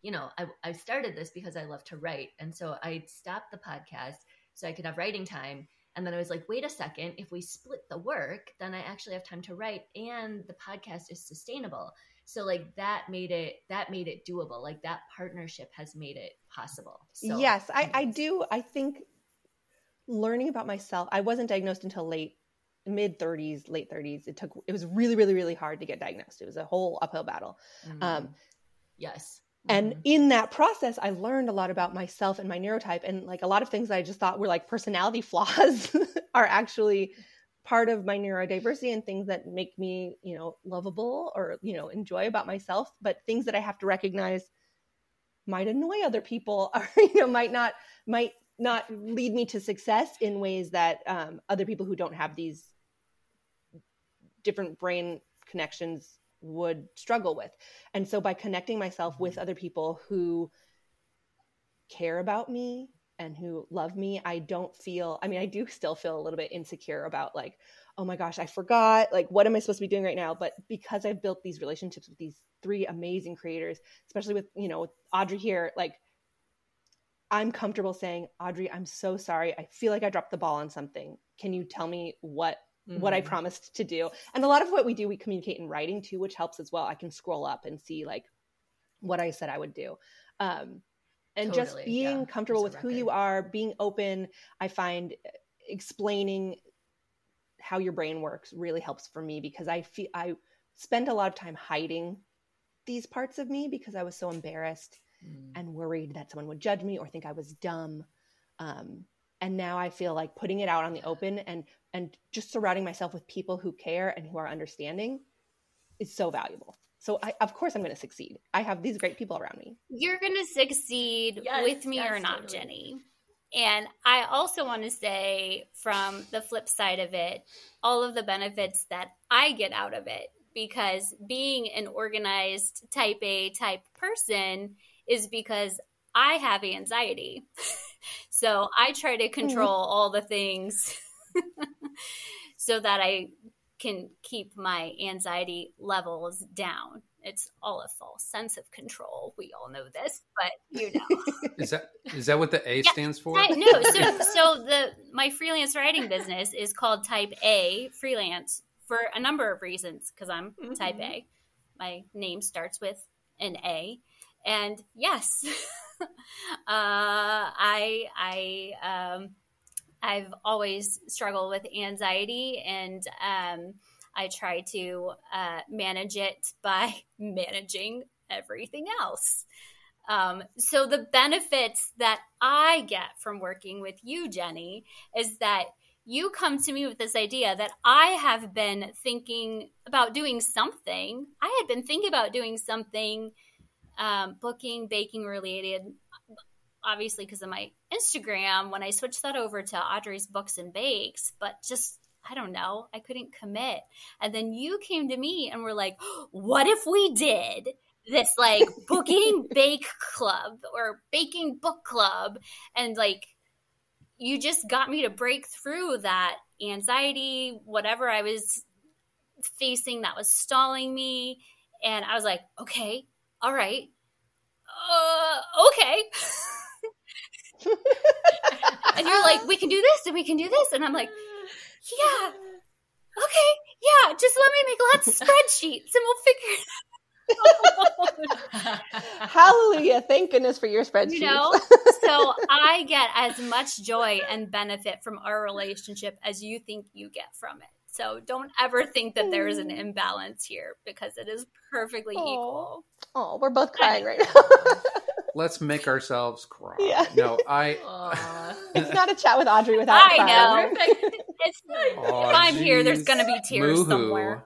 you know, I, I started this because I love to write. And so I stopped the podcast so I could have writing time. And then I was like, wait a second, if we split the work, then I actually have time to write and the podcast is sustainable. So like that made it that made it doable. Like that partnership has made it possible. So,
yes I, I do i think learning about myself i wasn't diagnosed until late mid 30s late 30s it took it was really really really hard to get diagnosed. It was a whole uphill battle. Mm-hmm. um,
yes
and in that process i learned a lot about myself and my neurotype and like a lot of things that i just thought were like personality flaws are actually part of my neurodiversity and things that make me you know lovable or you know enjoy about myself. But things that i have to recognize might annoy other people or you know might not might not lead me to success in ways that um, other people who don't have these different brain connections would struggle with. And so by connecting myself with mm-hmm. other people who care about me and who love me, I don't feel, I mean, I do still feel a little bit insecure about like, oh my gosh, I forgot. Like, what am I supposed to be doing right now? But because I've built these relationships with these three amazing creators, especially with, you know, Audrey here, like, I'm comfortable saying, Audrey, I'm so sorry. I feel like I dropped the ball on something. Can you tell me what mm-hmm. what I mm-hmm. promised to do. And a lot of what we do, we communicate in writing too, which helps as well. I can scroll up and see like what I said I would do. Um, and totally, just being yeah, comfortable with who you are, being open, I find explaining how your brain works really helps for me because I feel I spent a lot of time hiding these parts of me because I was so embarrassed mm. and worried that someone would judge me or think I was dumb. Um, and now I feel like putting it out on the open and and just surrounding myself with people who care and who are understanding is so valuable. So I, of course I'm going to succeed. I have these great people around me.
You're going to succeed yes, with me yes, or not, totally. Gennie. And I also want to say from the flip side of it, all of the benefits that I get out of it because being an organized type A type person is because I have anxiety. so I try to control mm-hmm. all the things so that I can keep my anxiety levels down. It's all a false sense of control. We all know this, but you know.
is that is that what the A yeah, stands for?
I, no, so so the my freelance writing business is called Type A freelance for a number of reasons because I'm mm-hmm. Type A. My name starts with an A, and yes, uh, I I um, I've always struggled with anxiety and um, I try to uh, manage it by managing everything else. Um, so, the benefits that I get from working with you, Gennie, is that you come to me with this idea that I have been thinking about doing something. I had been thinking about doing something um, booking, baking related obviously because of my Instagram when I switched that over to Audrey's Books and Bakes, but just I don't know, I couldn't commit. And then you came to me and were like, "What if we did this like booking bake club or baking book club?" And like you just got me to break through that anxiety, whatever I was facing that was stalling me, and I was like, "Okay, all right. Uh, okay." and you're like, we can do this and we can do this. And I'm like, yeah, okay, yeah, just let me make lots of spreadsheets and we'll figure it out.
Hallelujah. Thank goodness for your spreadsheets. You know,
so I get as much joy and benefit from our relationship as you think you get from it. So don't ever think that there is an imbalance here because it is perfectly Aww. equal.
Oh, we're both crying right now
let's make ourselves cry. Yeah. No, I.
it's not a chat with Audrey without. I crying. know.
It's, oh, if I'm geez. here, there's going to be tears Moo-hoo. somewhere.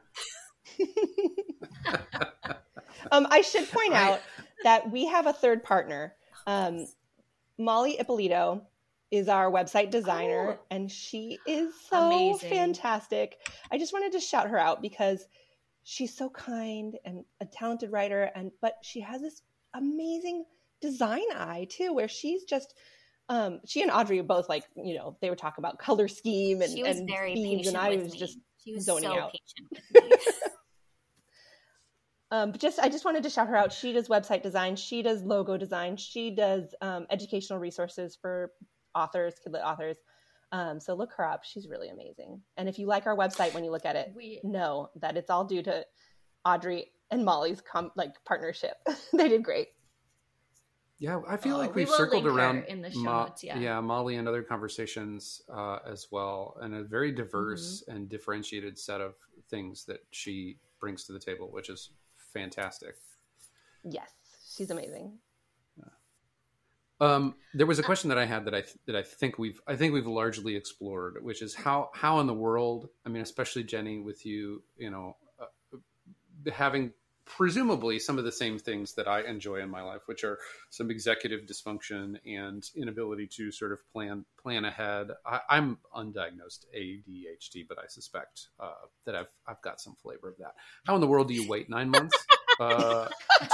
um, I should point I... out that we have a third partner. Um, Molly Ippolito is our website designer, oh, and she is so amazing. fantastic. I just wanted to shout her out because she's so kind and a talented writer, and but she has this amazing design eye too, where she's just um she and Audrey are both like, you know, they were talking about color scheme and, and themes and I was me. just was zoning so out. um, but just I just wanted to shout her out. She does website design, she does logo design, she does um, educational resources for authors, kidlit authors. Um, so look her up. She's really amazing. And if you like our website when you look at it, we know that it's all due to Audrey and Molly's com- like partnership. they did great.
Yeah, I feel uh, like we've we circled around in the show Mo- notes, yeah. yeah, Molly and other conversations uh, as well, and a very diverse mm-hmm. and differentiated set of things that she brings to the table, which is fantastic.
Yes. she's amazing.
Um, there was a question that I had that I that I think we've I think we've largely explored, which is how how in the world. I mean, especially Gennie, with you, you know, uh, having presumably some of the same things that I enjoy in my life, which are some executive dysfunction and inability to sort of plan plan ahead. I, am undiagnosed ADHD, but I suspect uh, that I've I've got some flavor of that. How in the world do you wait nine months uh,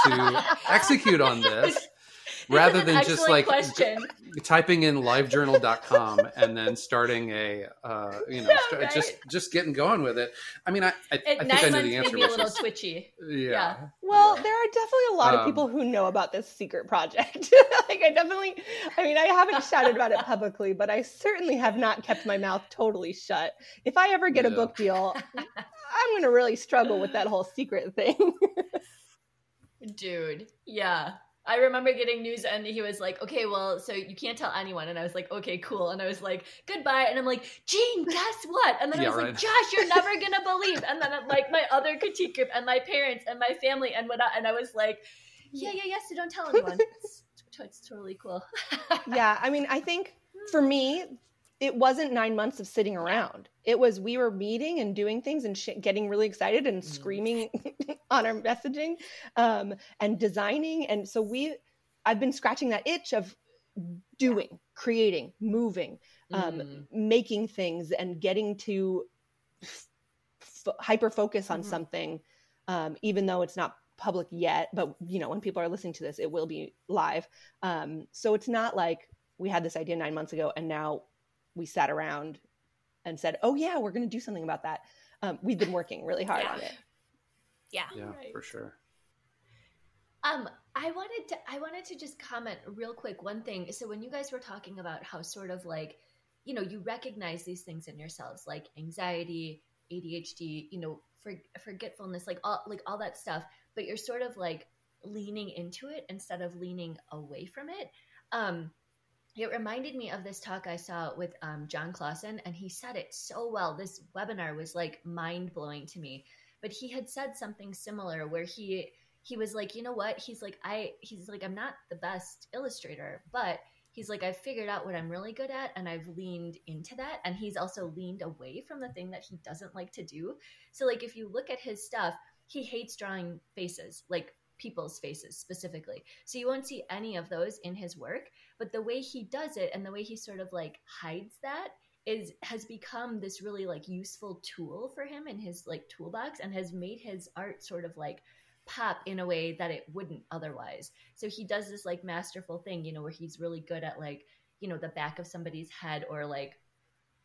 to execute on this? rather than just like question. typing in livejournal.com and then starting a uh, you know yeah, right. just just getting going with it i mean i, I, I think i know the answer
be a little is, twitchy
yeah, yeah.
well
yeah.
there are definitely a lot of um, people who know about this secret project like i definitely i mean i haven't shouted about it publicly but i certainly have not kept my mouth totally shut if i ever get a book deal i'm going to really struggle with that whole secret thing
dude yeah I remember getting news and he was like, okay, well, so you can't tell anyone. And I was like, okay, cool. And I was like, goodbye. And I'm like, Gene, guess what? And then yeah, I was right. like, Josh, you're never going to believe. And then like my other critique group and my parents and my family and what, and I was like, yeah, yeah, yeah. So don't tell anyone. It's, it's totally cool.
yeah. I mean, I think for me, it wasn't nine months of sitting around. It was we were meeting and doing things and sh- getting really excited and mm. screaming on our messaging um, and designing. And so we, I've been scratching that itch of doing, creating, moving, um, mm. making things, and getting to f- hyper focus on mm-hmm. something, um, even though it's not public yet. But you know, when people are listening to this, it will be live. Um, so it's not like we had this idea nine months ago and now we sat around and said, "Oh yeah, we're going to do something about that." Um, we've been working really hard
yeah.
on it.
Yeah,
yeah, right. for sure.
Um, I wanted to I wanted to just comment real quick one thing. So when you guys were talking about how sort of like, you know, you recognize these things in yourselves, like anxiety, ADHD, you know, for, forgetfulness, like all like all that stuff, but you're sort of like leaning into it instead of leaning away from it. Um, it reminded me of this talk I saw with um, Jon Klassen, and he said it so well. This webinar was like mind blowing to me. But he had said something similar where he he was like, you know what? He's like, I he's like, I'm not the best illustrator, but he's like, I've figured out what I'm really good at, and I've leaned into that. And he's also leaned away from the thing that he doesn't like to do. So like, if you look at his stuff, he hates drawing faces, like people's faces specifically. So you won't see any of those in his work, but the way he does it and the way he sort of like hides that is has become this really like useful tool for him in his like toolbox and has made his art sort of like pop in a way that it wouldn't otherwise. So he does this like masterful thing, you know, where he's really good at like, you know, the back of somebody's head or like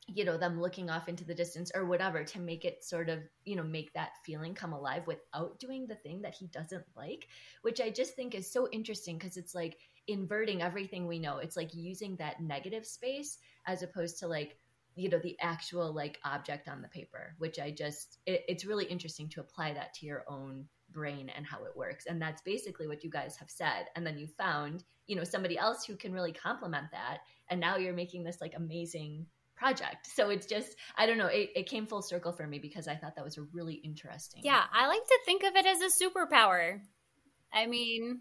you know them looking off into the distance or whatever to make it sort of you know make that feeling come alive without doing the thing that he doesn't like which i just think is so interesting because it's like inverting everything we know. It's like using that negative space as opposed to like you know the actual like object on the paper which i just it, it's really interesting to apply that to your own brain and how it works. And that's basically what you guys have said. And then you found you know somebody else who can really complement that. And now you're making this like amazing project. So it's just, I don't know, it, it came full circle for me because I thought that was a really interesting.
Yeah, I like to think of it as a superpower. I mean,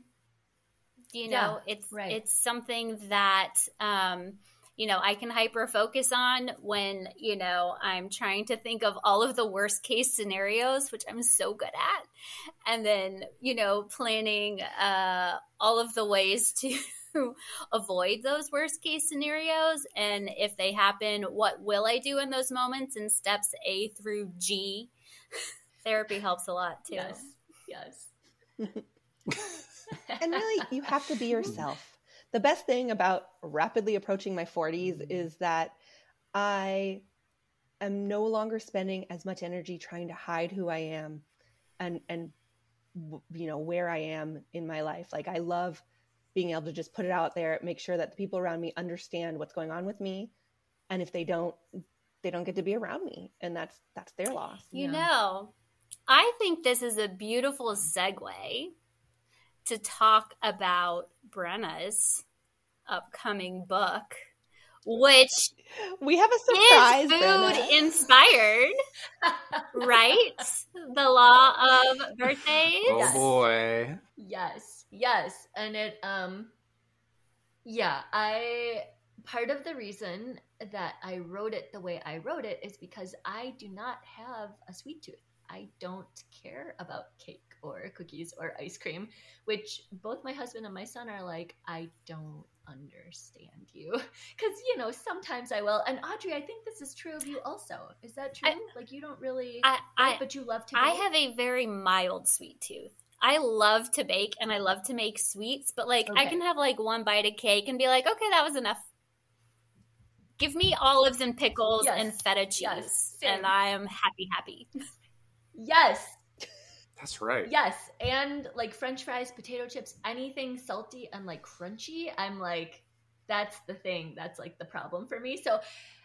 you know, yeah, it's right. it's something that um, you know, I can hyper focus on when, you know, I'm trying to think of all of the worst case scenarios, which I'm so good at. And then, you know, planning uh, all of the ways to avoid those worst case scenarios. And if they happen, what will I do in those moments in steps A through G? Therapy helps a lot too.
Yes. Yes.
and really, you have to be yourself. The best thing about rapidly approaching my 40s is that I am no longer spending as much energy trying to hide who I am and and you know where I am in my life. Like I love being able to just put it out there, make sure that the people around me understand what's going on with me. And if they don't, they don't get to be around me. And that's that's their loss.
You yeah. know, I think this is a beautiful segue to talk about Brenna's upcoming book, which
we have a surprise.
Is food Brenna. inspired, right? The law of birthdays.
Oh boy!
Yes. Yes, and it um yeah, I part of the reason that I wrote it the way I wrote it is because I do not have a sweet tooth. I don't care about cake or cookies or ice cream, which both my husband and my son are like, I don't understand you. Because, you know, sometimes I will. And Audrey, I think this is true of you also. Is that true?
I,
like, you don't really,
I, I,
but you love to?
I have a very mild sweet tooth. I love to bake and I love to make sweets, but like okay. I can have like one bite of cake and be like, okay, that was enough. Give me olives and pickles yes. and feta cheese, yes. and I am happy, happy.
Yes,
that's right.
Yes, and like French fries, potato chips, anything salty and like crunchy, I'm like, that's the thing. That's like the problem for me. So,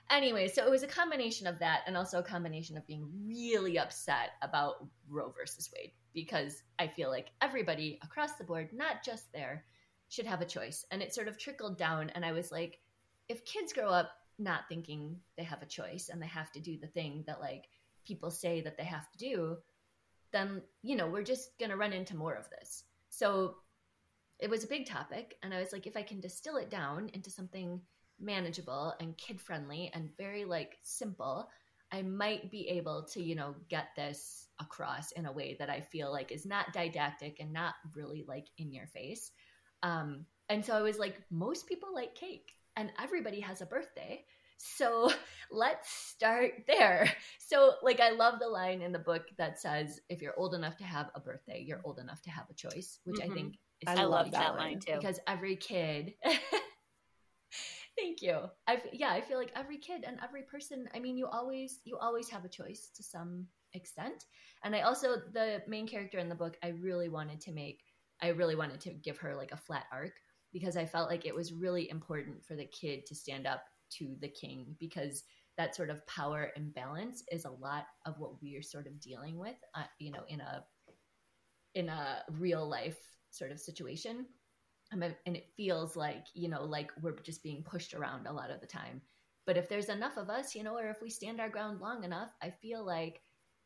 anyway, so it was a combination of that, and also a combination of being really upset about Roe versus Wade because I feel like everybody across the board, not just there, should have a choice, and it sort of trickled down. And I was like, if kids grow up not thinking they have a choice and they have to do the thing that like people say that they have to do then you know we're just going to run into more of this so it was a big topic and i was like if i can distill it down into something manageable and kid friendly and very like simple i might be able to you know get this across in a way that i feel like is not didactic and not really like in your face um and so i was like most people like cake and everybody has a birthday so let's start there. So, like, I love the line in the book that says, if you're old enough to have a birthday, you're old enough to have a choice, which mm-hmm. I think
is I love that line too.
Because every kid, thank you. I, yeah, I feel like every kid and every person, I mean, you always, you always have a choice to some extent. And I also, the main character in the book, I really wanted to make, I really wanted to give her like a flat arc because I felt like it was really important for the kid to stand up to the king because that sort of power imbalance is a lot of what we are sort of dealing with uh, you know in a in a real life sort of situation and it feels like you know like we're just being pushed around a lot of the time. But if there's enough of us you know or if we stand our ground long enough i feel like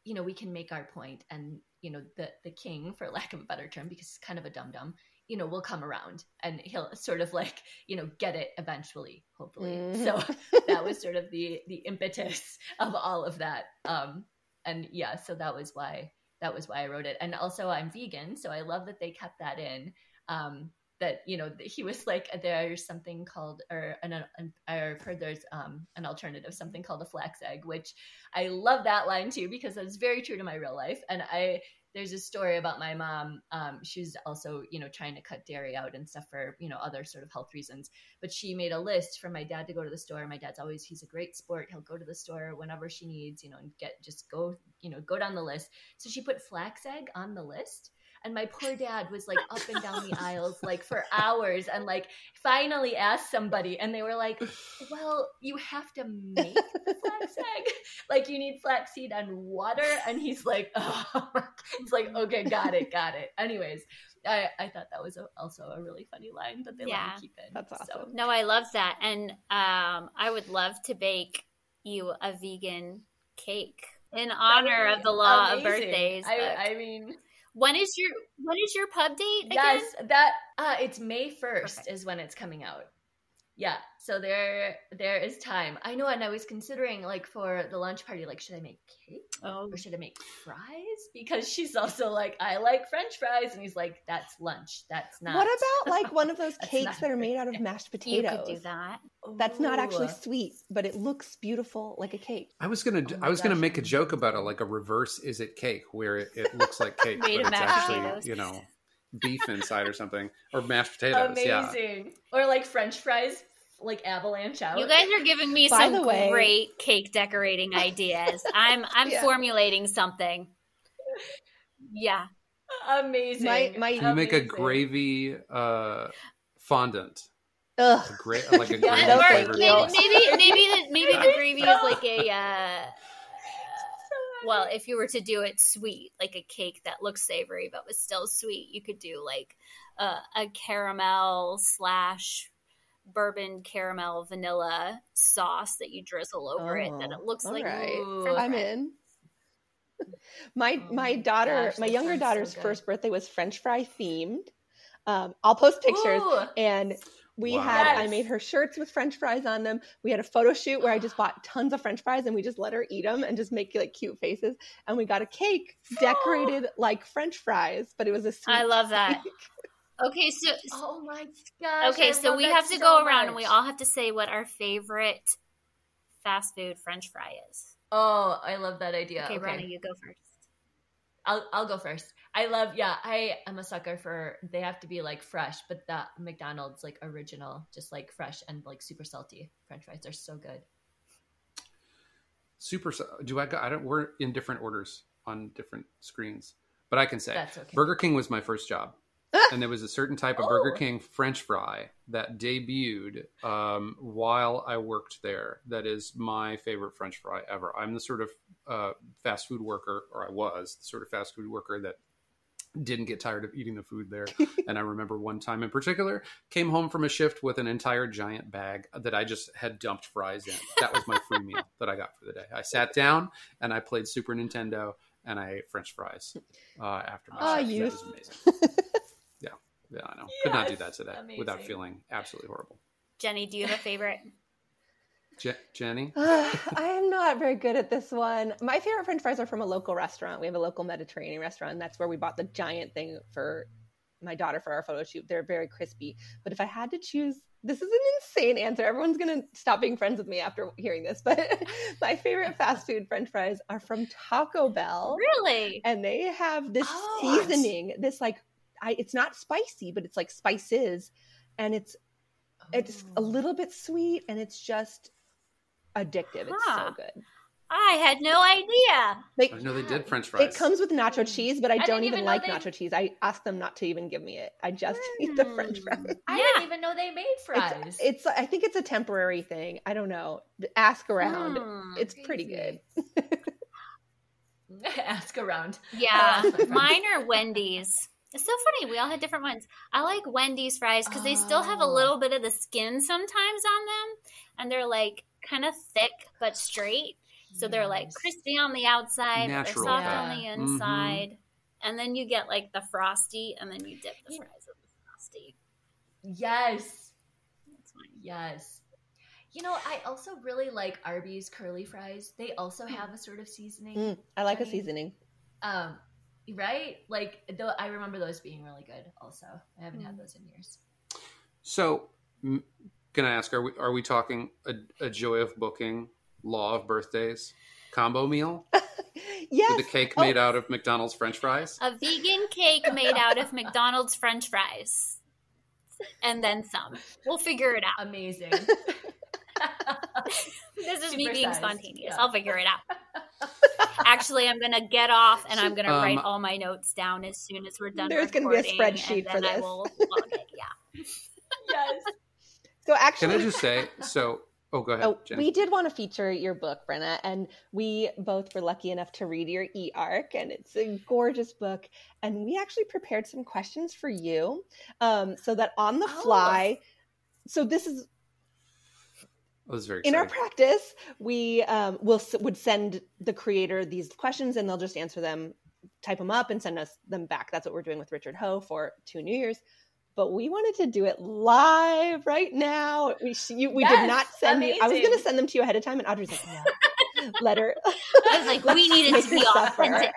you know we can make our point and you know the the king for lack of a better term because he's kind of a dum dum you know will come around and he'll sort of like you know get it eventually hopefully. Mm-hmm. so that was sort of the the impetus of all of that. Um and yeah so that was why that was why i wrote it. And also i'm vegan so i love that they kept that in. Um that you know he was like there's something called or an, an I've heard there's um, an alternative something called a flax egg which I love that line too because it's very true to my real life and I there's a story about my mom. Um, she's also, you know, trying to cut dairy out and stuff for, you know, other sort of health reasons. But she made a list for my dad to go to the store. My dad's always, he's a great sport. He'll go to the store whenever she needs, you know, and get, just go, you know, go down the list. So she put flax egg on the list and my poor dad was like up and down the aisles like for hours and like finally asked somebody and they were like well you have to make the flax egg like you need flaxseed and water and he's like oh it's like okay got it got it anyways I, I thought that was a, also a really funny line that they yeah, let me keep in.
That's awesome. So.
No, I love that, and um, I would love to bake you a vegan cake in honor of the law amazing. of birthdays.
I, I, mean,
when is your when is your pub date? Again?
Yes, that uh, it's May first is when it's coming out. Yeah, so there there is time. I know, and I was considering like for the lunch party, like should I make cake oh. or should I make fries? Because she's also like, I like French fries, and he's like, that's lunch. That's not.
What about like one of those cakes that are made out of mashed potatoes?
You could do that.
That's not actually sweet, but it looks beautiful like a cake.
I was gonna oh I was gosh. gonna make a joke about it, like a reverse is it cake, where it, it looks like cake, but it's actually potatoes. you know beef inside or something, or mashed potatoes.
Amazing. Yeah. Or like French fries, like avalanche out.
You guys are giving me By some way, great cake decorating ideas. I'm I'm yeah. formulating something. Yeah.
Amazing. My,
my, Can you make a gravy uh, fondant?
Ugh.
A gra- like a yeah,
gravy maybe, maybe, maybe the, maybe the gravy is like a. Uh, well, if you were to do it sweet, like a cake that looks savory but was still sweet, you could do like uh, a caramel slash bourbon caramel vanilla sauce that you drizzle over oh, it that it oh, looks like
right. I'm in. My oh my daughter, gosh, my younger daughter's so first birthday was French fry themed. Um, I'll post pictures.
Ooh.
And we
Wow.
had, I made her shirts with French fries on them. We had a photo shoot where I just bought tons of French fries and we just let her eat them and just make like cute faces. And we got a cake decorated like French fries, but it was a sweet
I love that.
cake.
Okay, so
Oh my gosh.
okay,
I
so we have to
so
go around and we all have to say what our favorite fast food French fry is.
Oh, I love that idea.
Okay,
Okay,
Rona, you go first.
I'll I'll go first. I love yeah, I am a sucker for they have to be like fresh, but that McDonald's like original, just like fresh and like super salty French fries are so good.
Super. Do I? go- I don't. We're in different orders on different screens, but I can say
That's okay.
Burger King was my first job, and there was a certain type of
Oh.
Burger King French fry that debuted um, while I worked there. That is my favorite French fry ever. I'm the sort of uh, fast food worker, or I was the sort of fast food worker that didn't get tired of eating the food there. and I remember one time in particular, came home from a shift with an entire giant bag that I just had dumped fries in. That was my free meal that I got for the day. I sat down and I played Super Nintendo and I ate French fries uh, after my
Ah,
shift. That was amazing. yeah, yeah, I know. Could not do that today without feeling absolutely horrible.
Gennie, do you have a favorite?
Je- Gennie,
I am not very good at this one. My favorite French fries are from a local restaurant. We have a local Mediterranean restaurant. And that's where we bought the giant thing for my daughter for our photo shoot. They're very crispy. But if I had to choose, this is an insane answer. Everyone's going to stop being friends with me after hearing this. But my favorite fast food French fries are from Taco Bell.
Really?
And they have this
Oh.
seasoning, this like, I, it's not spicy, but it's like spices. And it's it's a
Oh.
little bit sweet and it's just addictive. It's so good.
I had no idea.
They,
I know they did French fries.
it comes with nacho cheese, but I,
I
don't even,
even
like
they-
nacho cheese. I ask them not to even give me it. I just eat the French
Mm.
fries.
I
Yeah.
didn't even know they made fries.
It's, it's I think it's a temporary thing. I don't know. Ask around.
Hmm.
It's pretty good.
Ask around.
Yeah,
I'll ask my friends.
mine are Wendy's. It's so funny. We all had different ones. I like Wendy's fries because they still have a
Oh.
little bit of the skin sometimes on them, and they're like kind of thick but straight. So they're like crispy on the outside,
Natural
they're soft
fat.
on the
Mhm.
inside, and then you get like the frosty, and then you dip the fries in the frosty.
Yes.
That's mine.
Yes. You know, I also really like Arby's curly fries. They also have a sort of seasoning.
Mm, I like a seasoning.
Um, right? Like though I remember those being really good also. I haven't
Mm.
had those in years.
So, can I ask, are we are we talking a, a joy of booking, law of birthdays, combo meal
yes.
with a cake
Oh.
made out of McDonald's French fries?
A vegan cake made out of McDonald's French fries, and then some. We'll figure it out.
Amazing.
This is me being
sized,
spontaneous.
yeah.
I'll figure it out. Actually, I'm gonna get off and I'm gonna
Um,
write all my notes down as soon as we're done.
There's gonna be a spreadsheet
and
for
then I
this.
will. Yeah.
yes.
So actually, Can
I just say so? Oh, go ahead,
Oh,
Gennie.
we did want to feature your book, Brenna, and we both were lucky enough to read your e arc, and it's a gorgeous book. And we actually prepared some questions for you, um, so that on the
Oh.
fly. So this is
That was very
in our practice. We um, will would send the creator these questions, and they'll just answer them, type them up, and send us them back. That's what we're doing with Richard Ho for two New Years. But we wanted to do it live right now. We you, we did not send you. I was going to send them to you ahead of time, and Audrey's like, "No, let her."
I was like, we
Let's
need it
make
to be authentic.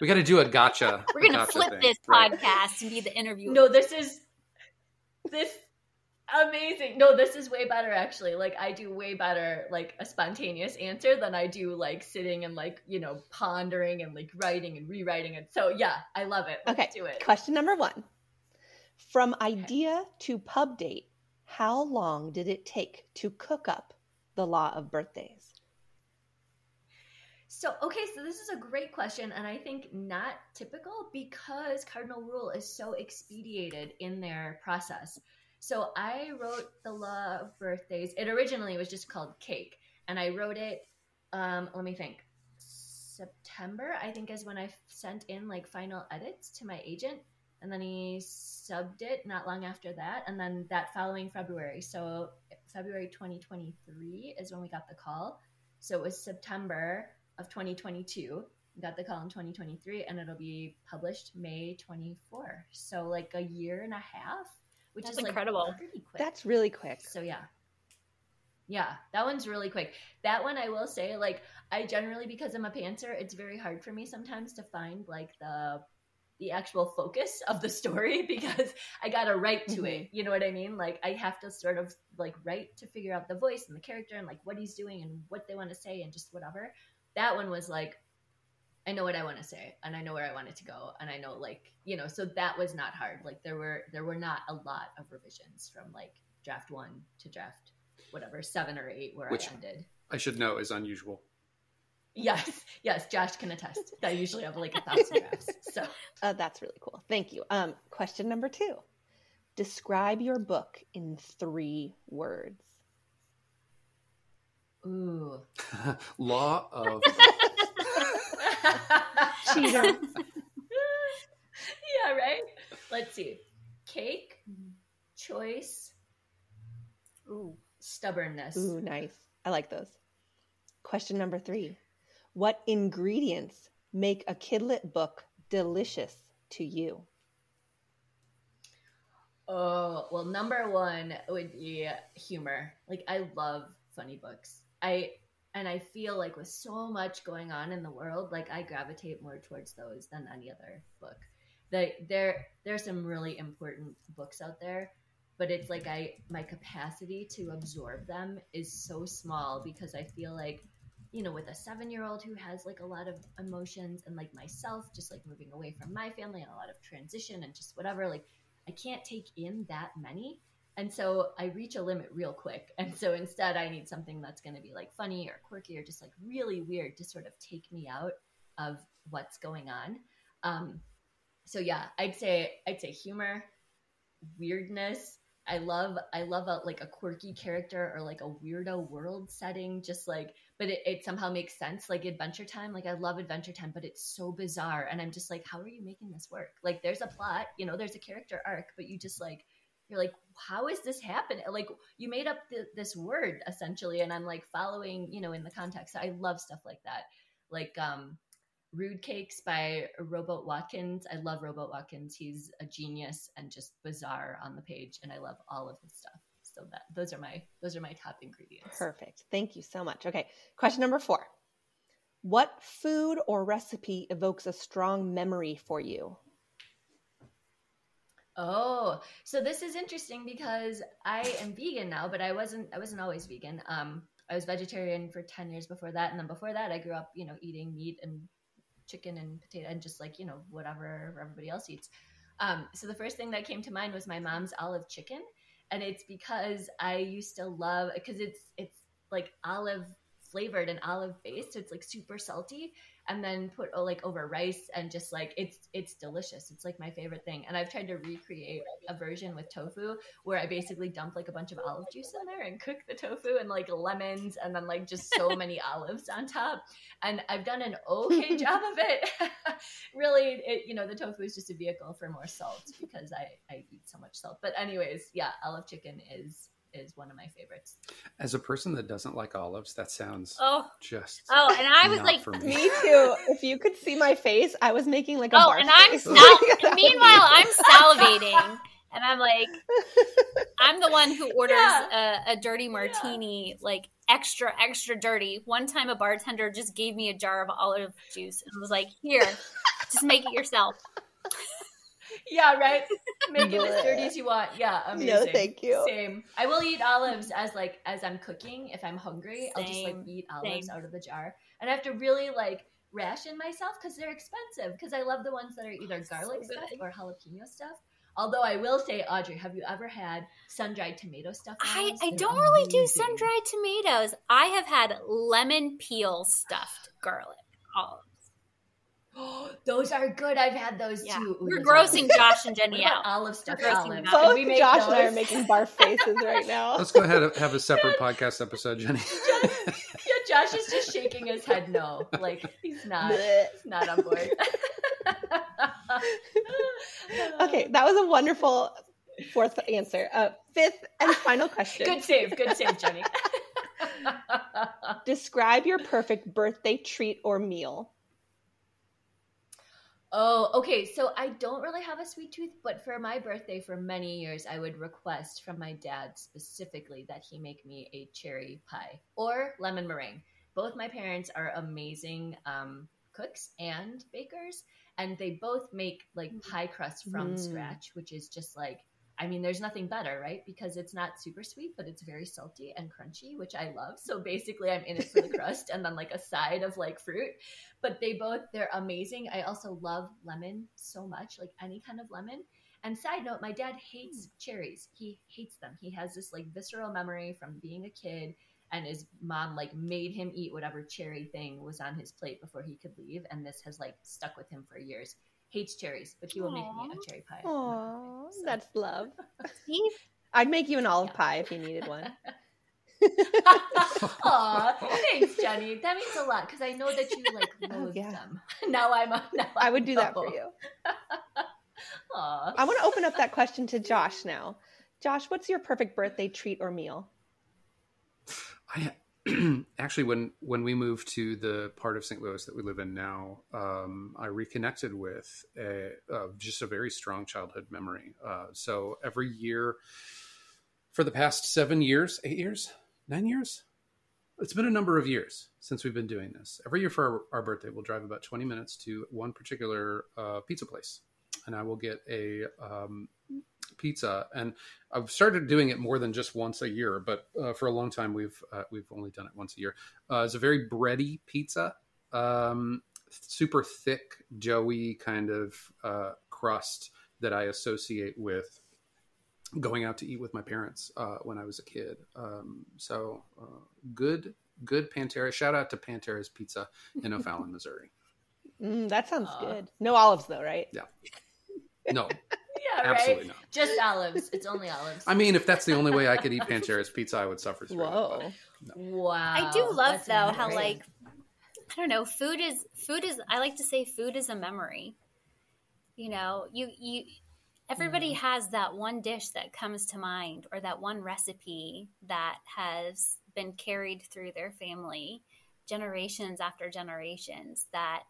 we got to do a gotcha.
We're gonna
gotcha
flip
thing,
this
right.
podcast and be the interview.
No, this is this amazing. No, this is way better actually. Like I do way better like a spontaneous answer than I do like sitting and like, you know, pondering and like writing and rewriting it. So yeah, I love it. Let's
Okay,
do it.
question number one: From idea to pub date, how long did it take to cook up the law of birthdays?
So, okay, so this is a great question, and I think not typical because Cardinal Rule is so expedited in their process. So, I wrote the Law of Birthdays. It originally was just called Cake, and I wrote it, um, let me think, September, I think, is when I sent in like final edits to my agent, and then he subbed it not long after that, and then that following February. So, February 2023 is when we got the call. So, it was September of 2022 got the call in 2023 and it'll be published May 24. So like a year and a half, which
That's
is like
incredible.
pretty quick.
That's really quick.
So yeah. Yeah, that one's really quick. That one I will say, like, I generally because I'm a pantser, it's very hard for me sometimes to find like the the actual focus of the story because I gotta write to it. Mm-hmm. You know what I mean? Like I have to sort of like write to figure out the voice and the character and like what he's doing and what they want to say and just whatever. That one was like I know what I want to say and I know where I want it to go and I know like, you know, so that was not hard. Like there were there were not a lot of revisions from like draft 1 to draft whatever, 7 or 8 where
Which-
I ended.
I should know is unusual.
Yes, yes, Josh can attest. I usually have like a thousand drafts. So
Uh, that's really cool. Thank you. Um, question number two. Describe your book in three words.
ooh.
Law of
Cheater.
yeah, right? Let's see. Cake, mm-hmm. choice,
Ooh.
stubbornness.
Ooh, nice. I like those. Question number three. What ingredients make a kidlit book delicious to you?
Oh, well, number one would be humor. Like I love funny books. I and I feel like with so much going on in the world, like I gravitate more towards those than any other book. They there there's some really important books out there, but it's like I my capacity to absorb them is so small because I feel like you know with a 7-year-old who has like a lot of emotions and like myself just like moving away from my family and a lot of transition and just whatever like I can't take in that many. And so I reach a limit real quick. And so instead, I need something that's going to be like funny or quirky or just like really weird to sort of take me out of what's going on. Um, so yeah, I'd say I'd say humor, weirdness. I love I love a like a quirky character or like a weirdo world setting. Just like, but it, it somehow makes sense. Like Adventure Time, like I love Adventure Time, but it's so bizarre, and I'm just like, how are you making this work? Like, there's a plot, you know, there's a character arc, but you just like you're like how is this happening like you made up th- this word essentially and i'm like following you know in the context i love stuff like that like um rude cakes by Rowboat Watkins i love Rowboat Watkins he's a genius and just bizarre on the page and i love all of his stuff so that those are my those are my top ingredients
Perfect. Thank you so much. Okay. Question number four. What food or recipe evokes a strong memory for you?
Oh, so this is interesting because I am vegan now, but I wasn't I wasn't always vegan. Um I was vegetarian for 10 years before that and then before that I grew up, you know, eating meat and chicken and potato and just like, you know, whatever everybody else eats. Um so the first thing that came to mind was my mom's olive chicken and it's because I used to love because it's it's like olive flavored and olive based, so it's like super salty and then put oh, like over rice and just like it's it's delicious. It's like my favorite thing. And I've tried to recreate a version with tofu where I basically dump like a bunch of olive juice in there and cook the tofu and like lemons and then like just so many olives on top. And I've done an okay job of it. really, it you know the tofu is just a vehicle for more salt because I I eat so much salt. But anyways, yeah, olive chicken is is one of my favorites.
As a person that doesn't like olives, that sounds
Oh,
just
oh, and I was like,
me.
Me too. If you could see my face, I was making like a
oh, and I'm
face.
sal-
That
meanwhile I'm salivating, and I'm like, I'm the one who orders
Yeah.
a, a dirty martini, like extra, extra dirty. One time, a bartender just gave me a jar of olive juice and was like, "Here, just make it yourself."
Yeah, right. Make it as dirty as you want. Yeah, amazing.
No, thank you.
Same. I will eat olives as like as I'm cooking. If I'm hungry, I'll just like eat olives
same.
out of the jar, and I have to really like ration myself because they're expensive. Because I love the ones that are oh, either
So
garlic
good.
stuff or jalapeno stuff. Although I will say, Audrey, have you ever had sun dried tomato stuff?
I, I don't really do sun dried tomatoes. I have had lemon peel stuffed garlic olives.
those are good. I've had those
Yeah,
too. Ooh,
we're grossing
good.
Josh and Gennie
about
out.
olive stuffed
grossing
olives.
them
Can
out.
Both
we make
Josh and I are making barf faces right now.
Let's go ahead and have a separate podcast episode, Gennie.
yeah, Josh is just shaking his head no. Like he's not
Blech.
he's not on board.
Okay, that was a wonderful fourth answer. Uh, fifth and final question.
Good save, good save, Gennie.
Describe your perfect birthday treat or meal.
Oh, okay. So I don't really have a sweet tooth, but for my birthday for many years, I would request from my dad specifically that he make me a cherry pie or lemon meringue. Both my parents are amazing um, cooks and bakers, and they both make like pie crust from
Mm.
scratch, which is just like I mean, there's nothing better, right? Because it's not super sweet, but it's very salty and crunchy, which I love. So basically, I'm in it for the crust and then like a side of like fruit. But they both, they're amazing. I also love lemon so much, like any kind of lemon. And side note, my dad hates hmm. cherries. He hates them. He has this like visceral memory from being a kid, and his mom like made him eat whatever cherry thing was on his plate before he could leave. And this has like stuck with him for years. Hates cherries, but he will make me a cherry pie.
Aww,
so.
that's love.
See,
I'd make you an olive
Yeah.
pie if you needed one.
Aw, thanks, Gennie. That means a lot because I know that you like oh, loathe
Oh, yeah.
them. Now I'm. Now
I would do that for you.
Aw.
I want to open up that question to Josh now. Josh, what's your perfect birthday treat or meal?
I actually when when we moved to the part of St. Louis that we live in now, um, I reconnected with a, uh, just a very strong childhood memory. Uh, so every year for the past seven years, eight years, nine years, it's been a number of years since we've been doing this. Every year for our, our birthday, we'll drive about twenty minutes to one particular uh, pizza place, and I will get a um, pizza and I've started doing it more than just once a year, but uh, for a long time we've uh, we've only done it once a year. Uh, it's a very bready pizza, um, super thick, doughy kind of uh, crust that I associate with going out to eat with my parents uh, when I was a kid. Um, so uh, good, good Pantera. Shout out to Pantera's Pizza in O'Fallon, Missouri.
Mm, that sounds
Aw.
good. No olives though, right? Yeah.
No,
Yeah,
absolutely
right.
not.
Just olives. It's only olives.
I mean, if that's the only way I could eat Pantera's Pizza, I would suffer through it.
Whoa.
but-
wow.
I do love
that's
though how like I don't know, food is food is I like to say food is a memory. You know, you you everybody
Mm-hmm.
has that one dish that comes to mind or that one recipe that has been carried through their family generations after generations that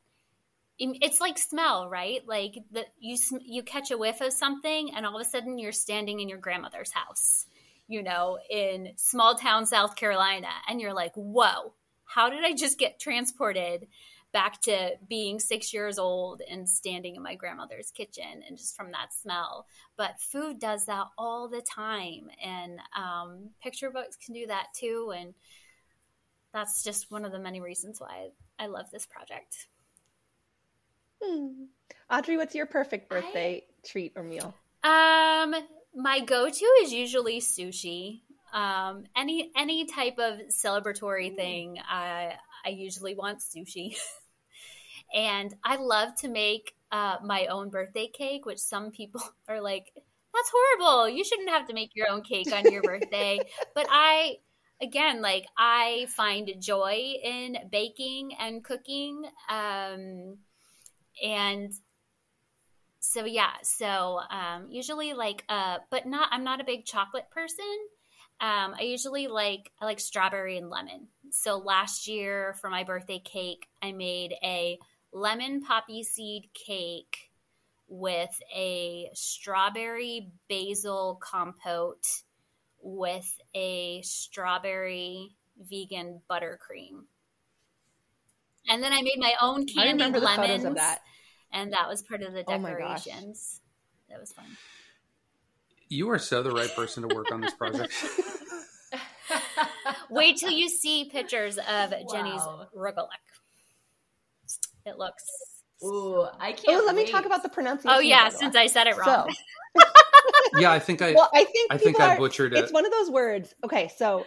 it's like smell, right? Like the you you catch a whiff of something and all of a sudden you're standing in your grandmother's house you know, in small town South Carolina, and you're like, whoa, how did I just get transported back to being six years old and standing in my grandmother's kitchen and just from that smell? But food does that all the time, and um, picture books can do that too. And that's just one of the many reasons why I love this project.
Hmm. Audrey, what's your perfect birthday treat or meal?
Um, my go-to is usually sushi. Um, any any type of celebratory thing, I I usually want sushi. and I love to make uh, my own birthday cake, which some people are like, "That's horrible! You shouldn't have to make your own cake on your birthday." but I, again, like I find joy in baking and cooking. Um, and so yeah so um, usually like uh but not i'm not a big chocolate person. Um, i usually like i like strawberry and lemon. So last year for my birthday cake i made a lemon poppy seed cake with a strawberry basil compote with a strawberry vegan buttercream and then i made my own
I
candied lemons
of that.
and that was part of the
Oh
decorations. that was fun.
You are so the right person to work on this project.
Wait till you see pictures of Gennie's
Wow.
rugelach. It looks.
Ooh, I can't.
Oh, let me talk about the pronunciation.
Oh yeah,
of
since I said it wrong.
So,
yeah, I think I
well, I think
I think
people
I butchered it.
It's one of those words. Okay, so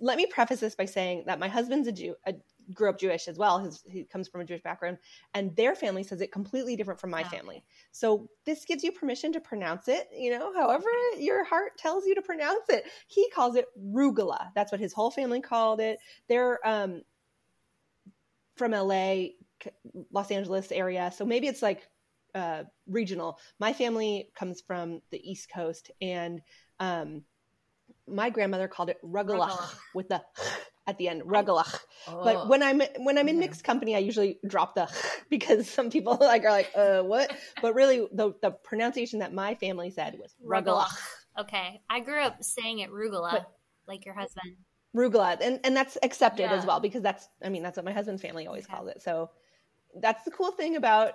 let me preface this by saying that my husband's a Jew, a, grew up Jewish as well. His, he comes from a Jewish background, and their family says it completely different from my
Okay.
family. So this gives you permission to pronounce it, you know, however your heart tells you to pronounce it. He calls it rugula. That's what his whole family called it. They're um, from LA, Los Angeles area, so maybe it's like uh, regional. My family comes from the East Coast, and um, my grandmother called it rugalach
Rugalach.
with the at the end, rugelach.
Oh.
But when I'm when I'm in
okay.
mixed company, I usually drop the because some people like are like, uh, what? But really, the the pronunciation that my family said was rugelach,
Okay. I grew up saying it rugula,
But-
like your husband.
rugula, and and that's accepted
Yeah.
as well because that's I mean that's what my husband's family always
Okay.
calls it. So that's the cool thing about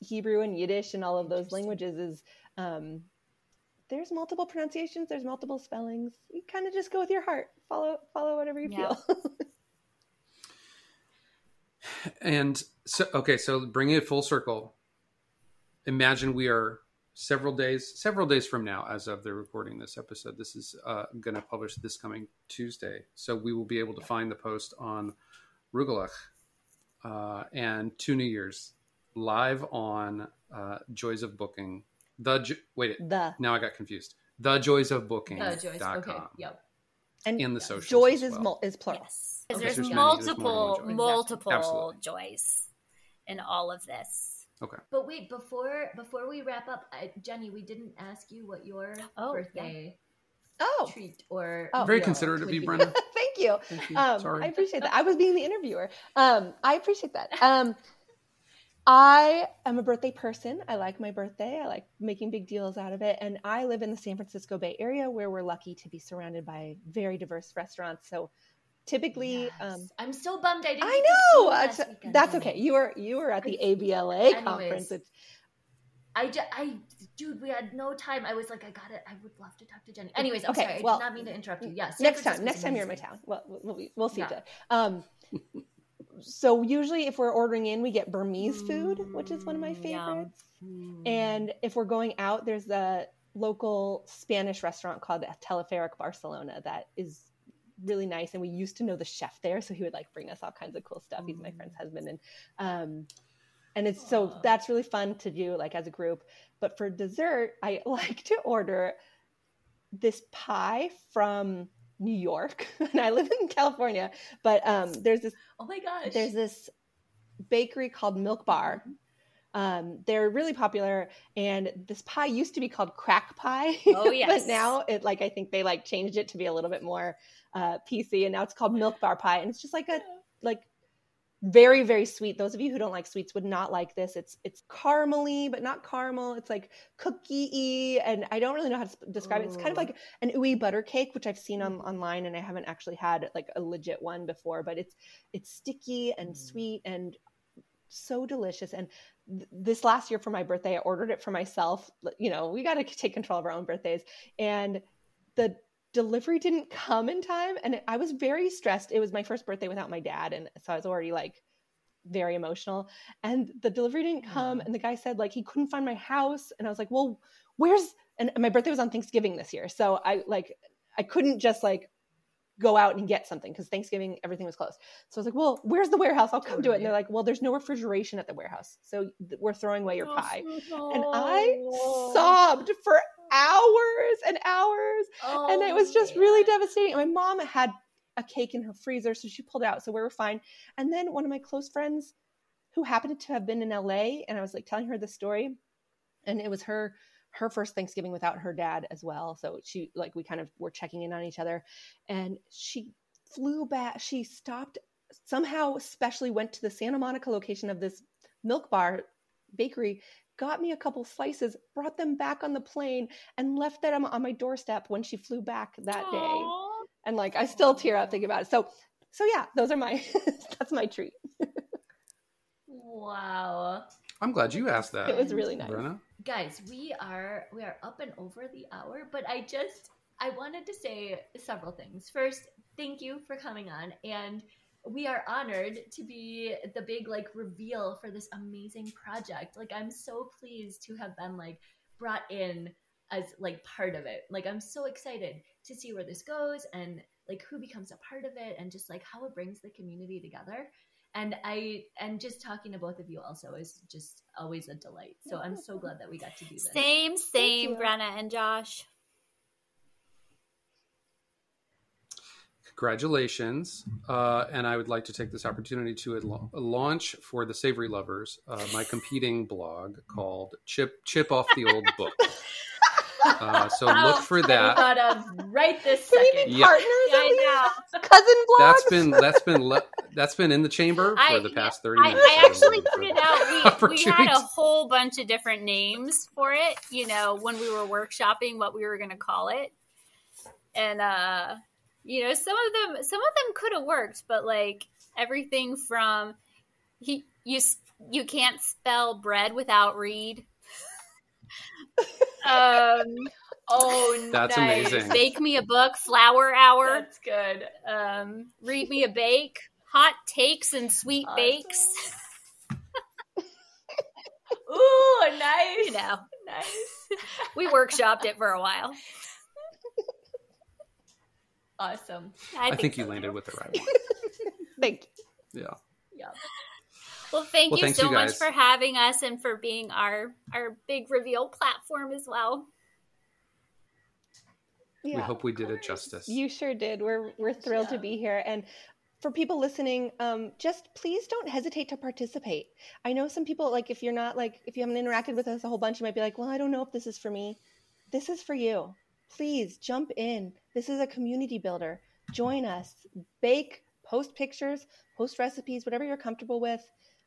Hebrew and Yiddish and all of those languages is um, there's multiple pronunciations, there's multiple spellings. You kind of just go with your heart, follow follow whatever you
Yeah.
feel.
And so, okay, so bringing it full circle, imagine we are several days, several days from now, as of the recording this episode. This is uh, going to publish this coming Tuesday, so we will be able to find the post on Rugelach uh, and two New Years live on uh, Joys of Booking. The Jo- wait,
the
now I got confused. The Joys of Booking.
Oh, Joyce. Okay. Yep.
and
In the socials
joys
as
is
well.
mul- is plural.
Yes.
Okay,
There's
there's
multiple,
one joy.
multiple
Absolutely.
joys in all of this.
Okay.
But wait, before before we wrap up, I, Gennie, we didn't ask you what your
Oh,
birthday
Oh,
treat or
Oh.
Very considerate of you,
be.
Brenna.
thank you.
Thank you.
Um,
Sorry.
I appreciate that. I was being the interviewer. Um, I appreciate that. Um, I am a birthday person. I like my birthday. I like making big deals out of it. And I live in the San Francisco Bay Area where we're lucky to be surrounded by very diverse restaurants. So typically,
Yes.
um,
I'm so bummed I didn't.
I
get to see
know That's- that's okay. You were you were at the ABLA
Anyways.
conference. It's,
I, ju- I, dude, we had no time. I was like, I got it. I would love to talk to Gennie. Anyways, I'm
Okay,
sorry. I
well,
did not mean to interrupt you. Yes.
next time, next time you're in my town. Well, we'll, we'll see.
Yeah.
Um, so usually, if we're ordering in, we get Burmese food, which is one of my
Mm, yum.
favorites. And if we're going out, there's a local Spanish restaurant called Teleferic Barcelona that is really nice. And we used to know the chef there, so he would like bring us all kinds of cool stuff. He's my friend's husband, and um, and it's so that's really fun to do like as a group. But for dessert, I like to order this pie from New York, and I live in California. But um, there's this
Oh my gosh.
there's this bakery called Milk Bar. Um, they're really popular, and this pie used to be called crack pie.
Oh, yes.
but now it like I think they like changed it to be a little bit more uh, PC, and now it's called Milk Bar pie, and it's just like a like very very sweet. Those of you who don't like sweets would not like this. It's it's caramely, but not caramel. It's like cookie and I don't really know how to describe it. It's kind of like an ooey butter cake, which I've seen on online, and I haven't actually had like a legit one before. But it's it's sticky and
Mm.
sweet and so delicious. And th- this last year for my birthday, I ordered it for myself. You know, we got to take control of our own birthdays, and the delivery didn't come in time, and I was very stressed. It was my first birthday without my dad, and so I was already like very emotional. And the delivery didn't come, and the guy said like he couldn't find my house, and I was like, well, where's? And my birthday was on Thanksgiving this year, so I like I couldn't just like go out and get something because Thanksgiving everything was closed. So I was like, well, where's the warehouse? I'll come to it. And they're like, well, there's no refrigeration at the warehouse, so we're throwing away your oh, pie. And I sobbed for hours and hours
Oh,
and it was oh, just
man.
really devastating. My mom had a cake in her freezer, so she pulled it out, so we were fine. And then one of my close friends, who happened to have been in LA, and I was like telling her the story, and it was her her first Thanksgiving without her dad as well. So she like we kind of were checking in on each other, and she flew back. She stopped somehow, especially went to the Santa Monica location of this milk bar bakery got me a couple slices, brought them back on the plane, and left them on my doorstep when she flew back that day. And like I still tear up thinking about it. So so yeah, those are my that's my treat.
Wow.
I'm glad you asked that.
It was really nice.
Brenna.
guys we are we are up and over the hour but i just i wanted to say several things first thank you for coming on and we are honored to be the big like reveal for this amazing project. Like i'm so pleased to have been like brought in as like part of it. Like i'm so excited to see where this goes and like who becomes a part of it and just like how it brings the community together. And i and just talking to both of you also is just always a delight. So i'm so glad that we got to do this.
Same, same,
you.
Brenna and Josh.
Congratulations. Uh, and I would like to take this opportunity to al- launch for the Savory Lovers uh, my competing blog called Chip Chip Off the Old Book. Uh, so look for
I
that.
thought of right this
Can we
second.
be
Yeah.
partners?
Yeah,
at
I know.
Cousin blogs.
That's been that's been le- that's been in the chamber for
I-
the past thirty
I,
minutes.
I actually put it out. We, we had a whole bunch of different names for it, you know, when we were workshopping what we were going to call it. And, uh, you know, some of them, some of them could have worked, but like everything from he, you, you can't spell bread without read. um,
Oh,
That's
nice.
amazing.
bake me a book, flower hour,
That's good.
um, read me a bake, hot takes and sweet
Awesome.
bakes.
Ooh, nice.
You know,
Nice.
we workshopped it for a while.
Awesome.
I think
so.
you landed with the right one.
Thank you.
Yeah.
Yeah.
Well, thank
Well,
you so
you
much for having us and for being our our big reveal platform as well.
Yeah.
we hope we did it justice.
You sure did. We're we're thrilled to be here. And for people listening, um, just please don't hesitate to participate. I know some people like if you're not like if you haven't interacted with us a whole bunch, you might be like, well, I don't know if this is for me. This is for you. Please jump in. This is a community builder. Join us. Bake, post pictures, post recipes, whatever you're comfortable with.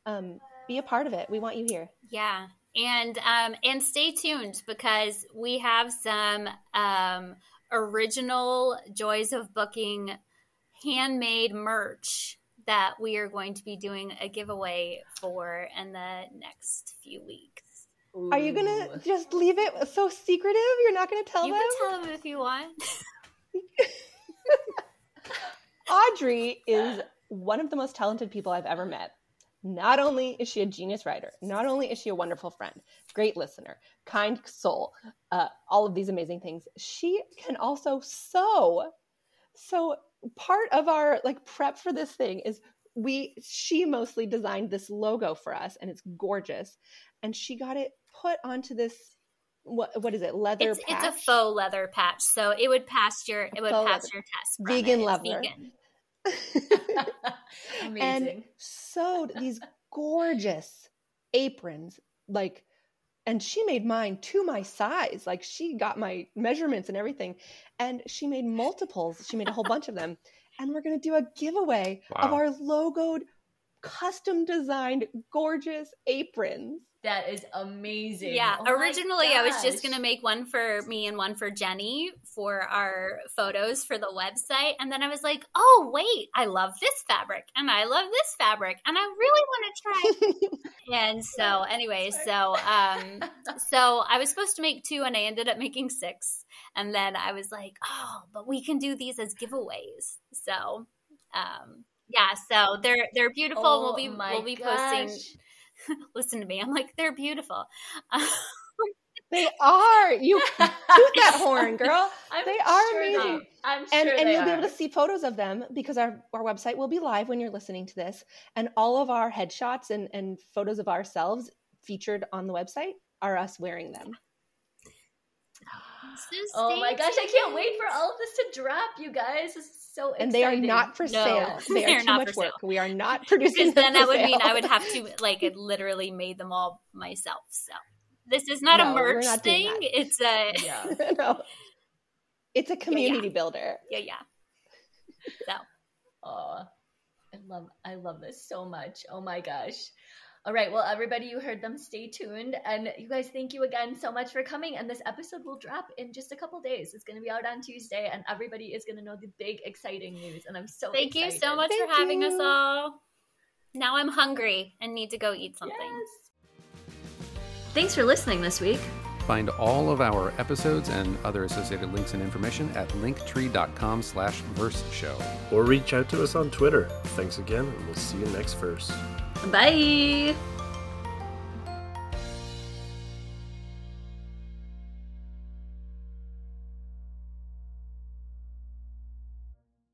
Um, be a part of it. We want you here.
Yeah. And um and stay tuned because we have some um original joys of booking handmade merch that we are going to be doing a giveaway for in the next few weeks.
Are you gonna just leave it so secretive? You're not gonna tell
you
them?
can tell them if you want.
Audrey is one of the most talented people I've ever met. Not only is she a genius writer, not only is she a wonderful friend, great listener, kind soul, uh, all of these amazing things, she can also sew. So part of our like prep for this thing is we she mostly designed this logo for us and it's gorgeous and she got it put onto this what what is it leather
It's, it's a faux leather patch, so it would pass your it would pass
leather.
your test.
Vegan
it.
Leather.
vegan.
Amazing.
and sewed these gorgeous aprons like and she made mine to my size like she got my measurements and everything and she made multiples she made a whole bunch of them and we're going to do a giveaway of our logoed custom designed gorgeous aprons
that is amazing.
Yeah,
Oh
originally I was just going to make one for me and one for Gennie for our photos for the website. And then I was like, oh, wait, I love this fabric and I love this fabric and I really want to try. and so, anyway, so, um, so I was supposed to make two and I ended up making six. And then I was like, oh, but we can do these as giveaways. So, um, yeah, so they're they're beautiful.
Oh
we'll be we'll be posting. Listen to me. I'm like they're beautiful.
they are you toot that horn girl
I'm
They are
sure
amazing.
I'm sure
and and you'll be able to see photos of them because our, our website will be live when you're listening to this and all of our headshots and, and photos of ourselves featured on the website are us wearing them
So
Oh my gosh, I can't wait for all of this to drop, you guys. This is so
and they are not for
No,
sale they
they're
are too
not
much
for
work
sale.
we are not producing
because
them
then that
for
would mean. I would have to like it literally made them all myself. So this is not
No,
a merch
not
thing. It's a
Yeah.
no. it's a community builder
yeah yeah. So
Oh, I love I love this so much. Oh my gosh. All right, well everybody you heard them stay tuned and you guys thank you again so much for coming and this episode will drop in just a couple days. It's going to be out on Tuesday and everybody is going to know the big exciting news and I'm so
thank you so much
Thank
for having us all. Now I'm hungry and need to go eat something.
Yes. Thanks for listening this week.
Find all of our episodes and other associated links and information at linktree.com slash verse show.
Or reach out to us on Twitter. Thanks again, and we'll see you next verse.
Bye.